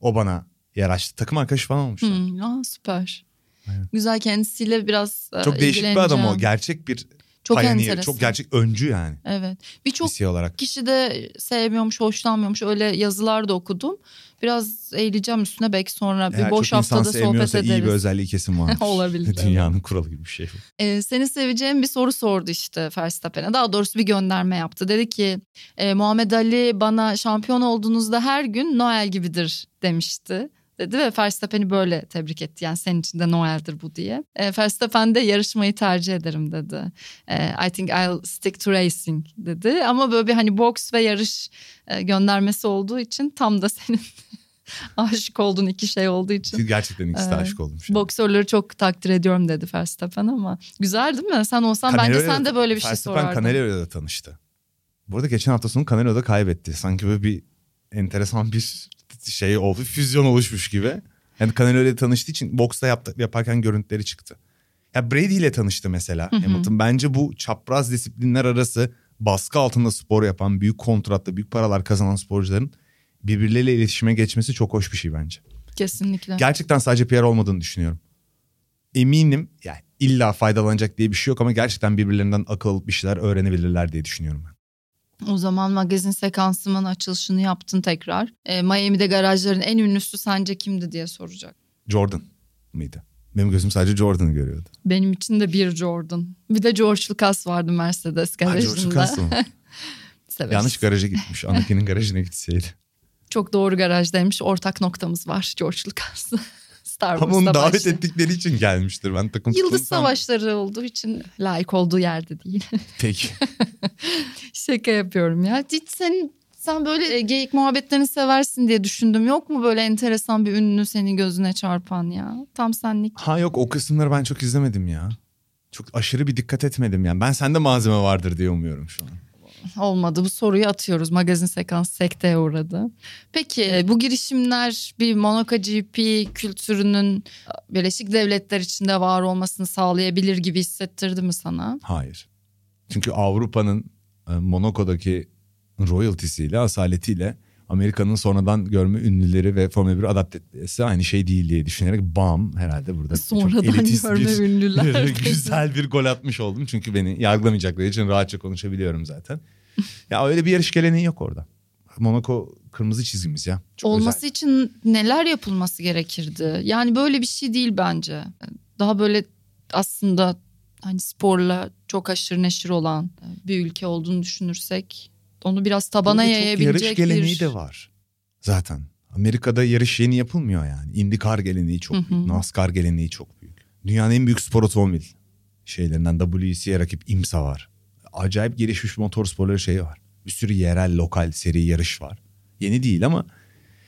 Speaker 3: O bana yer açtı. Takım arkadaşı falan olmuşlar.
Speaker 2: Hmm, aa, süper.
Speaker 3: Aynen.
Speaker 2: Güzel kendisiyle biraz e,
Speaker 3: Çok değişik bir adam o. Gerçek bir
Speaker 2: Çok
Speaker 3: pioneer,
Speaker 2: enteresan.
Speaker 3: Çok gerçek öncü yani.
Speaker 2: Evet. Birçok kişi de sevmiyormuş, hoşlanmıyormuş. Öyle yazılar da okudum. Biraz eğileceğim üstüne belki sonra bir
Speaker 3: Eğer
Speaker 2: boş
Speaker 3: çok insan
Speaker 2: haftada sohbet ederiz.
Speaker 3: iyi bir özelliği kesin var. [LAUGHS]
Speaker 2: Olabilir,
Speaker 3: Dünyanın kuralı gibi bir şey.
Speaker 2: Ee, seni seveceğim bir soru sordu işte Verstappen'e. Daha doğrusu bir gönderme yaptı. Dedi ki e, Muhammed Ali bana şampiyon olduğunuzda her gün Noel gibidir demişti. Dedi ve Verstappen'i böyle tebrik etti. Yani senin için de Noel'dir bu diye. E, Verstappen de yarışmayı tercih ederim dedi. E, I think I'll stick to racing dedi. Ama böyle bir hani boks ve yarış e, göndermesi olduğu için tam da senin [LAUGHS] aşık olduğun iki şey olduğu için.
Speaker 3: Gerçekten ikisi de
Speaker 2: Evet.
Speaker 3: aşık olmuş. yani.
Speaker 2: Boksörleri çok takdir ediyorum dedi Verstappen ama güzel değil mi? Sen olsan bence
Speaker 3: Canelo'yla
Speaker 2: sen de böyle bir şey
Speaker 3: Verstappen
Speaker 2: sorardın.
Speaker 3: Canelo'yla da tanıştı. Bu arada geçen hafta sonu Canelo'da kaybetti. Sanki böyle bir enteresan bir şey oldu. Füzyon oluşmuş gibi. Yani Canelo ile tanıştığı için boksta yaptı, yaparken görüntüleri çıktı. Ya Brady ile tanıştı mesela
Speaker 2: Hı hı.
Speaker 3: Hamilton. Bence bu çapraz disiplinler arası baskı altında spor yapan, büyük kontratla büyük paralar kazanan sporcuların birbirleriyle iletişime geçmesi çok hoş bir şey bence.
Speaker 2: Kesinlikle.
Speaker 3: Gerçekten sadece PR olmadığını düşünüyorum. Eminim yani illa faydalanacak diye bir şey yok ama gerçekten birbirlerinden akıl alıp bir şeyler öğrenebilirler diye düşünüyorum.
Speaker 2: O zaman magazin sekansımın açılışını yaptın tekrar. E, Miami'de garajların en ünlüsü sence kimdi diye soracak.
Speaker 3: Jordan mıydı? Benim gözüm sadece Jordan'ı görüyordu.
Speaker 2: Benim için de bir Jordan. Bir de George Lucas vardı Mercedes
Speaker 3: Ha, George
Speaker 2: garajında.
Speaker 3: Lucas mı? [LAUGHS] Yanlış garaja gitmiş. Anakin'in garajına gitseydi.
Speaker 2: Çok doğru garajdaymış. Ortak noktamız var George Lucas. [LAUGHS] Star
Speaker 3: Ama onu
Speaker 2: Wars'ta
Speaker 3: davet ettikleri için gelmiştir. Ben takım
Speaker 2: Yıldız savaşları olduğu için layık olduğu yerde değil. [LAUGHS]
Speaker 3: Peki. [LAUGHS]
Speaker 2: Şaka yapıyorum ya. Hiç sen sen böyle e, geyik muhabbetlerini seversin diye düşündüm. Yok mu böyle enteresan bir ünlü senin gözüne çarpan ya? Tam senlik.
Speaker 3: Ha yok o kısımları ben çok izlemedim ya. Çok aşırı bir dikkat etmedim yani. Ben sende malzeme vardır diye umuyorum şu an.
Speaker 2: Olmadı bu soruyu atıyoruz. Magazin sekans sekteye uğradı. Peki e, bu girişimler bir Monaco GP kültürünün Birleşik Devletler içinde var olmasını sağlayabilir gibi hissettirdi mi sana?
Speaker 3: Hayır. Çünkü Avrupa'nın e, Monaco'daki royaltisiyle, asaletiyle Amerika'nın sonradan görme ünlüleri ve Formula 1 adapte etmesi aynı şey değil diye düşünerek bam herhalde burada çok
Speaker 2: Sonradan
Speaker 3: elitist
Speaker 2: görme
Speaker 3: bir,
Speaker 2: ünlüler. [LAUGHS]
Speaker 3: güzel bir gol atmış oldum. Çünkü beni yargılamayacakları için rahatça konuşabiliyorum zaten. ya öyle bir yarış geleneği yok orada. Monaco kırmızı çizgimiz ya. Çok
Speaker 2: Olması
Speaker 3: özel.
Speaker 2: için neler yapılması gerekirdi? Yani böyle bir şey değil bence. Daha böyle aslında hani sporla çok aşırı neşir olan bir ülke olduğunu düşünürsek onu biraz tabana
Speaker 3: Burada
Speaker 2: yayabilecek
Speaker 3: yarış geleneği
Speaker 2: bir...
Speaker 3: de var zaten. Amerika'da yarış yeni yapılmıyor yani. IndyCar geleneği çok
Speaker 2: Hı hı.
Speaker 3: büyük. NASCAR geleneği çok büyük. Dünyanın en büyük spor otomobil şeylerinden WEC'ye rakip IMSA var. Acayip gelişmiş motor sporları şeyi var. Bir sürü yerel, lokal seri yarış var. Yeni değil ama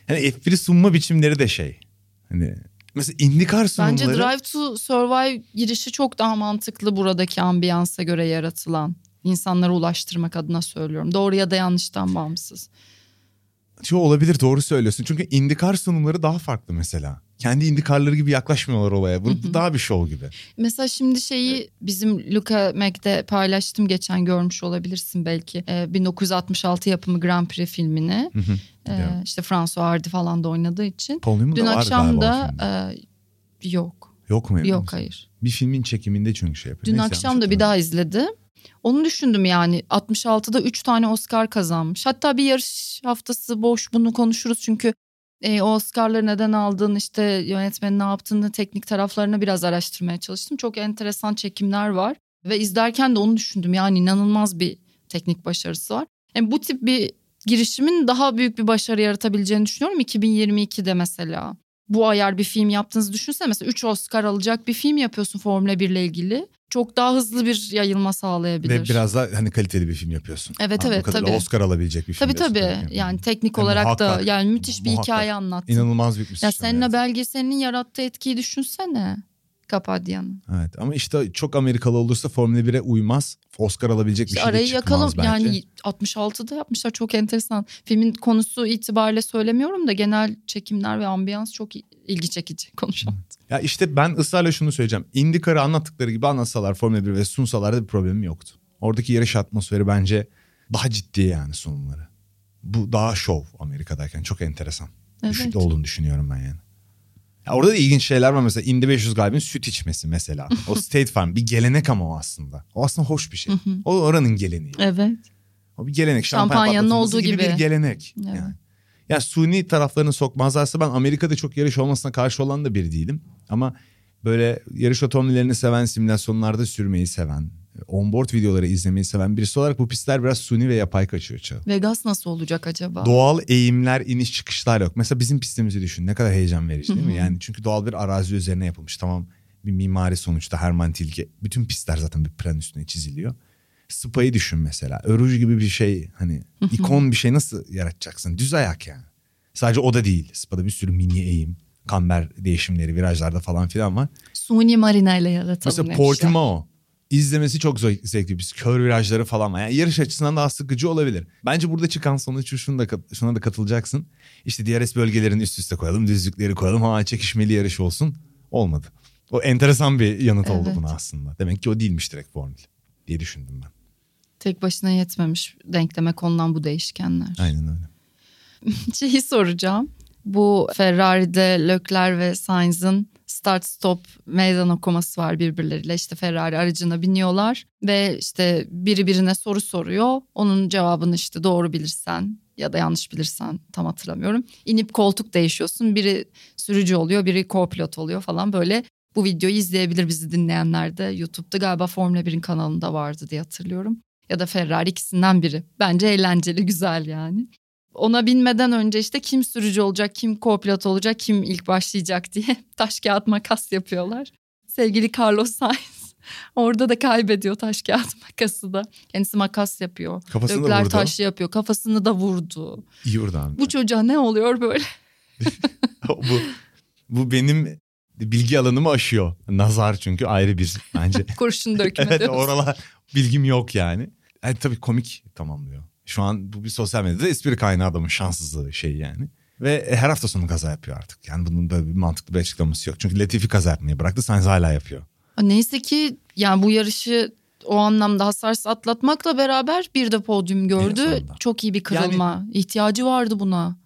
Speaker 3: hani F1 sunma biçimleri de şey. Hani mesela IndyCar sunumları
Speaker 2: Bence Drive to Survive girişi çok daha mantıklı buradaki ambiyansa göre yaratılan. İnsanlara ulaştırmak adına söylüyorum. Doğru ya da yanlıştan bağımsız.
Speaker 3: Şu olabilir doğru söylüyorsun. Çünkü IndyCar sunumları daha farklı mesela. kendi indikarları gibi yaklaşmıyorlar olaya. Bu, daha bir şov gibi.
Speaker 2: Mesela şimdi şeyi bizim Luca Mac'de paylaştım geçen görmüş olabilirsin belki. Ee, 1966 yapımı Grand Prix filmini.
Speaker 3: Hı hı,
Speaker 2: Ee, işte François Hardy falan da oynadığı için.
Speaker 3: Newman
Speaker 2: Dün akşam da e, yok.
Speaker 3: Yok mu?
Speaker 2: Yok hayır.
Speaker 3: Bir filmin çekiminde çünkü şey yapıyor.
Speaker 2: Dün
Speaker 3: Neyse,
Speaker 2: akşam da bir daha
Speaker 3: hatırlamıyorum.
Speaker 2: Onu düşündüm yani 66'da 3 tane Oscar kazanmış. Hatta bir yarış haftası boş bunu konuşuruz çünkü e, o Oscar'ları neden aldığını işte yönetmenin ne yaptığını teknik taraflarını biraz araştırmaya çalıştım. Çok enteresan çekimler var ve izlerken de onu düşündüm yani inanılmaz bir teknik başarısı var. Yani bu tip bir girişimin daha büyük bir başarı yaratabileceğini düşünüyorum 2022'de mesela. Bu ayar bir film yaptığınızı düşünsene mesela 3 Oscar alacak bir film yapıyorsun Formula 1 ile ilgili. Çok daha hızlı bir yayılma sağlayabilir.
Speaker 3: Ve biraz da hani kaliteli bir film yapıyorsun.
Speaker 2: Evet,
Speaker 3: Anladığım
Speaker 2: evet, tabii.
Speaker 3: Oscar alabilecek bir film.
Speaker 2: Tabii tabii.
Speaker 3: belki.
Speaker 2: Yani teknik
Speaker 3: Yani
Speaker 2: olarak da yani müthiş bir
Speaker 3: muhakkak.
Speaker 2: hikaye anlattı.
Speaker 3: İnanılmaz büyük bir
Speaker 2: Ya seninle
Speaker 3: yaratıyor.
Speaker 2: belgeselinin yarattığı etkiyi düşünsene. Kapadya'nın.
Speaker 3: Evet ama işte çok Amerikalı olursa Formula 1'e uymaz. Oscar alabilecek
Speaker 2: İşte
Speaker 3: bir şey de
Speaker 2: arayı
Speaker 3: çıkmaz
Speaker 2: yakalım.
Speaker 3: belki.
Speaker 2: Yani 66'da yapmışlar çok enteresan. Filmin konusu itibariyle söylemiyorum da genel çekimler ve ambiyans çok ilgi çekici konuşalım.
Speaker 3: Ya işte ben ısrarla şunu söyleyeceğim. IndyCar'ı anlattıkları gibi anlatsalar Formula 1 ve sunsalar da bir problemim yoktu. Oradaki yarış atmosferi bence daha ciddi yani sunumları. Bu daha şov Amerika'dayken çok enteresan.
Speaker 2: Evet.
Speaker 3: Düşük olduğunu düşünüyorum ben yani. Ya orada da ilginç şeyler var mesela Indy 500 galibinin süt içmesi mesela. O [LAUGHS] State Farm bir gelenek ama o aslında. O aslında hoş bir şey. O oranın geleneği.
Speaker 2: Evet.
Speaker 3: O bir gelenek. Şampanya
Speaker 2: Şampanyanın
Speaker 3: patlatılması
Speaker 2: olduğu
Speaker 3: gibi. bir
Speaker 2: gibi.
Speaker 3: gelenek.
Speaker 2: Evet.
Speaker 3: Yani. Ya suni taraflarını sokmazlarsa ben Amerika'da çok yarış olmasına karşı olan da biri değilim. Ama böyle yarış otomobillerini seven, simülasyonlarda sürmeyi seven, onboard videoları izlemeyi seven birisi olarak bu pistler biraz suni ve yapay kaçıyor çağ.
Speaker 2: Vegas nasıl olacak acaba?
Speaker 3: Doğal eğimler, iniş çıkışlar yok. Mesela bizim pistimizi düşün. Ne kadar heyecan verici değil mi? Yani çünkü doğal bir arazi üzerine yapılmış. Tamam bir mimari sonuçta Hermann Tilke. Bütün pistler zaten bir plan üstüne çiziliyor. Spa'yı düşün mesela. Öruj gibi bir şey hani [LAUGHS] ikon bir şey nasıl yaratacaksın? Düz ayak yani. Sadece o da değil. Spa'da bir sürü mini eğim, kamber değişimleri, virajlarda falan filan var.
Speaker 2: Suni marina ile yaratalım.
Speaker 3: Mesela. Portimao. İzlemesi çok zevk- zevkli. Biz kör virajları falan var. Yani yarış açısından daha sıkıcı olabilir. Bence burada çıkan sonuç şu, şunu da, şuna da katılacaksın. İşte DRS bölgelerini üst üste koyalım, düzlükleri koyalım. Ha çekişmeli yarış olsun. Olmadı. O enteresan bir yanıt oldu
Speaker 2: Evet.
Speaker 3: buna aslında. Demek ki o değilmiş direkt formül diye düşündüm ben.
Speaker 2: Tek başına yetmemiş denkleme konulan bu değişkenler.
Speaker 3: Aynen öyle. [LAUGHS]
Speaker 2: Şeyi soracağım. Bu Ferrari'de Leclerc ve Sainz'ın start stop meydan okuması var birbirleriyle. İşte Ferrari aracına biniyorlar ve işte biri birine soru soruyor. Onun cevabını işte doğru bilirsen ya da yanlış bilirsen tam hatırlamıyorum. İnip koltuk değişiyorsun. Biri sürücü oluyor, biri co-pilot oluyor falan böyle. Bu videoyu izleyebilir bizi dinleyenler de. YouTube'da galiba Formula 1'in kanalında vardı diye hatırlıyorum. Ya da Ferrari ikisinden biri. Bence eğlenceli, [LAUGHS] güzel yani ona binmeden önce işte kim sürücü olacak, kim co-pilot olacak, kim ilk başlayacak diye [LAUGHS] taş kağıt makas yapıyorlar. Sevgili Carlos Sainz [LAUGHS] orada da kaybediyor taş kağıt makası da. Kendisi makas yapıyor.
Speaker 3: Kafasını da
Speaker 2: Ökler
Speaker 3: vurdu.
Speaker 2: yapıyor. Kafasını da vurdu.
Speaker 3: İyi vurdu abi.
Speaker 2: Bu çocuğa ne oluyor böyle?
Speaker 3: bu, bu benim bilgi alanımı aşıyor. Nazar çünkü ayrı bir bence. [LAUGHS]
Speaker 2: Kurşun [LAUGHS] dökme
Speaker 3: evet oralar bilgim yok yani. yani. Tabii komik tamamlıyor. Şu an bu bir sosyal medyada espri kaynağı adamın şanssızlığı şey yani. Ve her hafta sonu kaza yapıyor artık. Yani bunun böyle bir mantıklı bir açıklaması yok. Çünkü Latifi kaza yapmayı bıraktı. Sainz hala yapıyor.
Speaker 2: Neyse ki yani bu yarışı o anlamda hasarsız atlatmakla beraber bir de podyum gördü. Çok iyi bir kırılma. İhtiyacı vardı buna.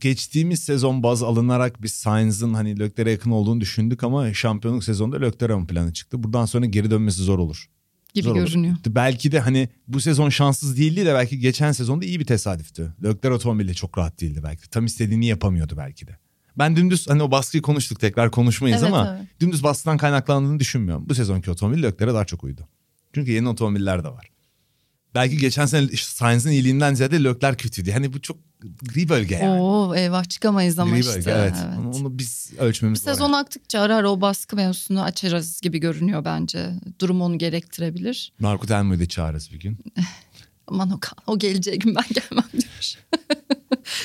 Speaker 3: Geçtiğimiz sezon baz alınarak biz Sainz'ın hani Leclerc'e yakın olduğunu düşündük ama şampiyonluk sezonunda Leclerc ön plana çıktı. Buradan sonra geri dönmesi zor olur.
Speaker 2: Gibi
Speaker 3: Zor olur.
Speaker 2: görünüyor.
Speaker 3: Belki de hani bu sezon şanssız değildi de belki geçen sezonda iyi bir tesadüftü. Leclerc otomobili çok rahat değildi belki. Tam istediğini yapamıyordu belki de. Ben dümdüz hani o baskıyı konuştuk tekrar konuşmayız
Speaker 2: Evet,
Speaker 3: ama
Speaker 2: evet.
Speaker 3: dümdüz baskıdan kaynaklandığını düşünmüyorum. Bu sezonki otomobil Leclerc'e daha çok uydu. Çünkü yeni otomobiller de var. Belki geçen sene Sainz'in iyiliğinden ziyade Leclerc kötüydü. Hani bu çok gri bölge yani.
Speaker 2: Oo eyvah çıkamayız ama
Speaker 3: gri
Speaker 2: işte.
Speaker 3: bölge evet.
Speaker 2: evet.
Speaker 3: Onu, onu biz ölçmemiz
Speaker 2: Sezon
Speaker 3: lazım.
Speaker 2: aktıkça ara ara o baskı mevzusunu açarız gibi görünüyor bence. Durum onu gerektirebilir.
Speaker 3: Marco Telmo'yu da çağırırız bir gün. [LAUGHS]
Speaker 2: Aman o, o geleceği gün ben gelmem diyor.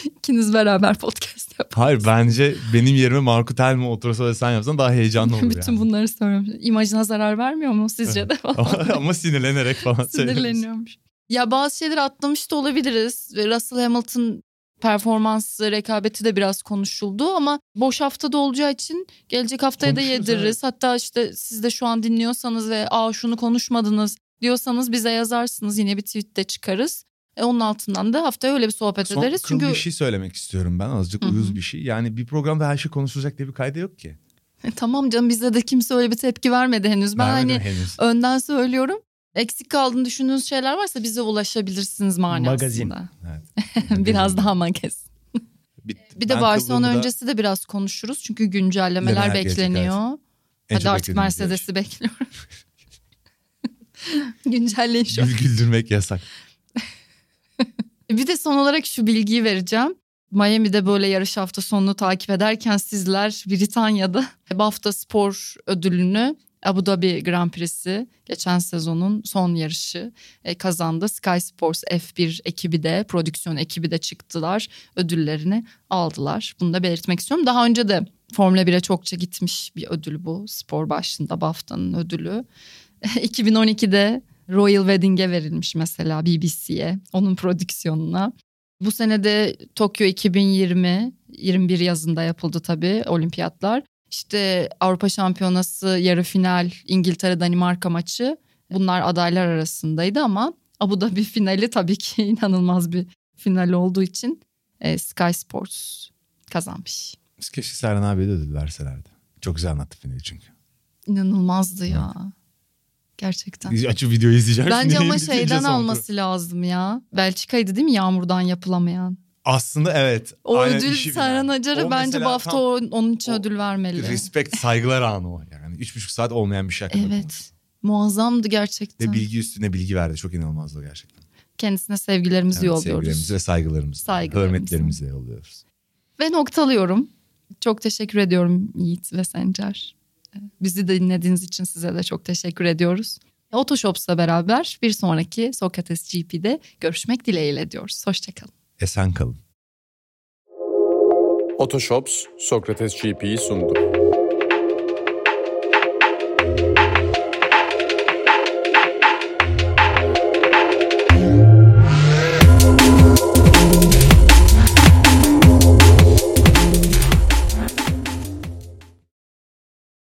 Speaker 2: [LAUGHS] İkiniz beraber podcast.
Speaker 3: Hayır bence benim yerime Marco Telmo otursa ve sen yapsan daha heyecanlı [LAUGHS] olur
Speaker 2: Bütün
Speaker 3: yani.
Speaker 2: bunları söylüyorum. İmajına zarar vermiyor mu sizce de falan. [LAUGHS]
Speaker 3: ama, sinirlenerek falan.
Speaker 2: Sinirleniyormuş. Ya bazı şeyleri atlamış da olabiliriz. Russell Hamilton performansı, rekabeti de biraz konuşuldu ama boş haftada olacağı için gelecek haftaya da yediririz.
Speaker 3: evet.
Speaker 2: Hatta işte siz de şu an dinliyorsanız ve aa şunu konuşmadınız diyorsanız bize yazarsınız yine bir tweet de çıkarız. E, onun altından da haftaya öyle bir sohbet
Speaker 3: Son
Speaker 2: ederiz. Çünkü
Speaker 3: bir şey söylemek istiyorum ben azıcık
Speaker 2: Hı hı.
Speaker 3: uyuz bir şey. Yani bir programda her şey konuşulacak diye bir kaydı yok ki.
Speaker 2: tamam canım bize de kimse öyle bir tepki vermedi henüz. Ben
Speaker 3: Vermedim
Speaker 2: hani
Speaker 3: henüz.
Speaker 2: önden söylüyorum. Eksik kaldığını düşündüğünüz şeyler varsa bize ulaşabilirsiniz manasında.
Speaker 4: Magazin.
Speaker 3: Evet. [LAUGHS]
Speaker 2: biraz daha magazin.
Speaker 3: Bitti.
Speaker 2: Bir de
Speaker 3: Ben
Speaker 2: Barcelona
Speaker 3: da
Speaker 2: öncesi de biraz konuşuruz. Çünkü güncellemeler bekleniyor.
Speaker 3: en
Speaker 2: Hadi artık Mercedes'i bekliyorum. [LAUGHS] Güncelleyin şu
Speaker 3: güldürmek yasak. [LAUGHS]
Speaker 2: Bir de son olarak şu bilgiyi vereceğim. Miami'de böyle yarış hafta sonunu takip ederken sizler Britanya'da [LAUGHS] BAFTA Spor ödülünü Abu Dhabi Grand Prix'si geçen sezonun son yarışı e, kazandı. Sky Sports F1 ekibi de prodüksiyon ekibi de çıktılar ödüllerini aldılar. Bunu da belirtmek istiyorum. Daha önce de Formula 1'e çokça gitmiş bir ödül bu spor başlığında BAFTA'nın ödülü. [LAUGHS] 2012'de Royal Wedding'e verilmiş mesela BBC'ye onun prodüksiyonuna. Bu sene de Tokyo 2020 21 yazında yapıldı tabii olimpiyatlar. İşte Avrupa Şampiyonası yarı final İngiltere Danimarka maçı bunlar adaylar arasındaydı ama Abu Dhabi finali tabii ki [LAUGHS] inanılmaz bir final olduğu için e, Sky Sports kazanmış.
Speaker 3: Keşke Serhan abiye de ödül verselerdi. Çok güzel anlattı finali çünkü.
Speaker 2: İnanılmazdı ya. Gerçekten.
Speaker 3: Açıp videoyu izleyeceğim.
Speaker 2: Bence ama [LAUGHS] şeyden alması lazım ya. Belçika'ydı değil mi yağmurdan yapılamayan?
Speaker 3: Aslında evet.
Speaker 2: O
Speaker 3: Aynen
Speaker 2: ödül Serhan. Acar'a bence
Speaker 3: tam
Speaker 2: o- onun için ödül vermeli.
Speaker 3: Respect saygılar anı o. Yani üç buçuk saat olmayan bir şey.
Speaker 2: Evet. Muazzamdı gerçekten.
Speaker 3: Ve bilgi üstüne bilgi verdi. Çok inanılmazdı gerçekten.
Speaker 2: Kendisine sevgilerimizi
Speaker 3: Evet,
Speaker 2: yolluyoruz.
Speaker 3: Sevgilerimizi ve saygılarımızı.
Speaker 2: Saygılarımızı.
Speaker 3: Hürmetlerimizi yolluyoruz.
Speaker 2: Ve noktalıyorum. Çok teşekkür ediyorum Yiğit ve Sencer. Bizi de dinlediğiniz için size de çok teşekkür ediyoruz. Otoshops'la beraber bir sonraki Sokrates GP'de görüşmek dileğiyle diyoruz. Hoşçakalın.
Speaker 3: Esen kalın.
Speaker 1: Otoshops Sokrates GP'yi sundu.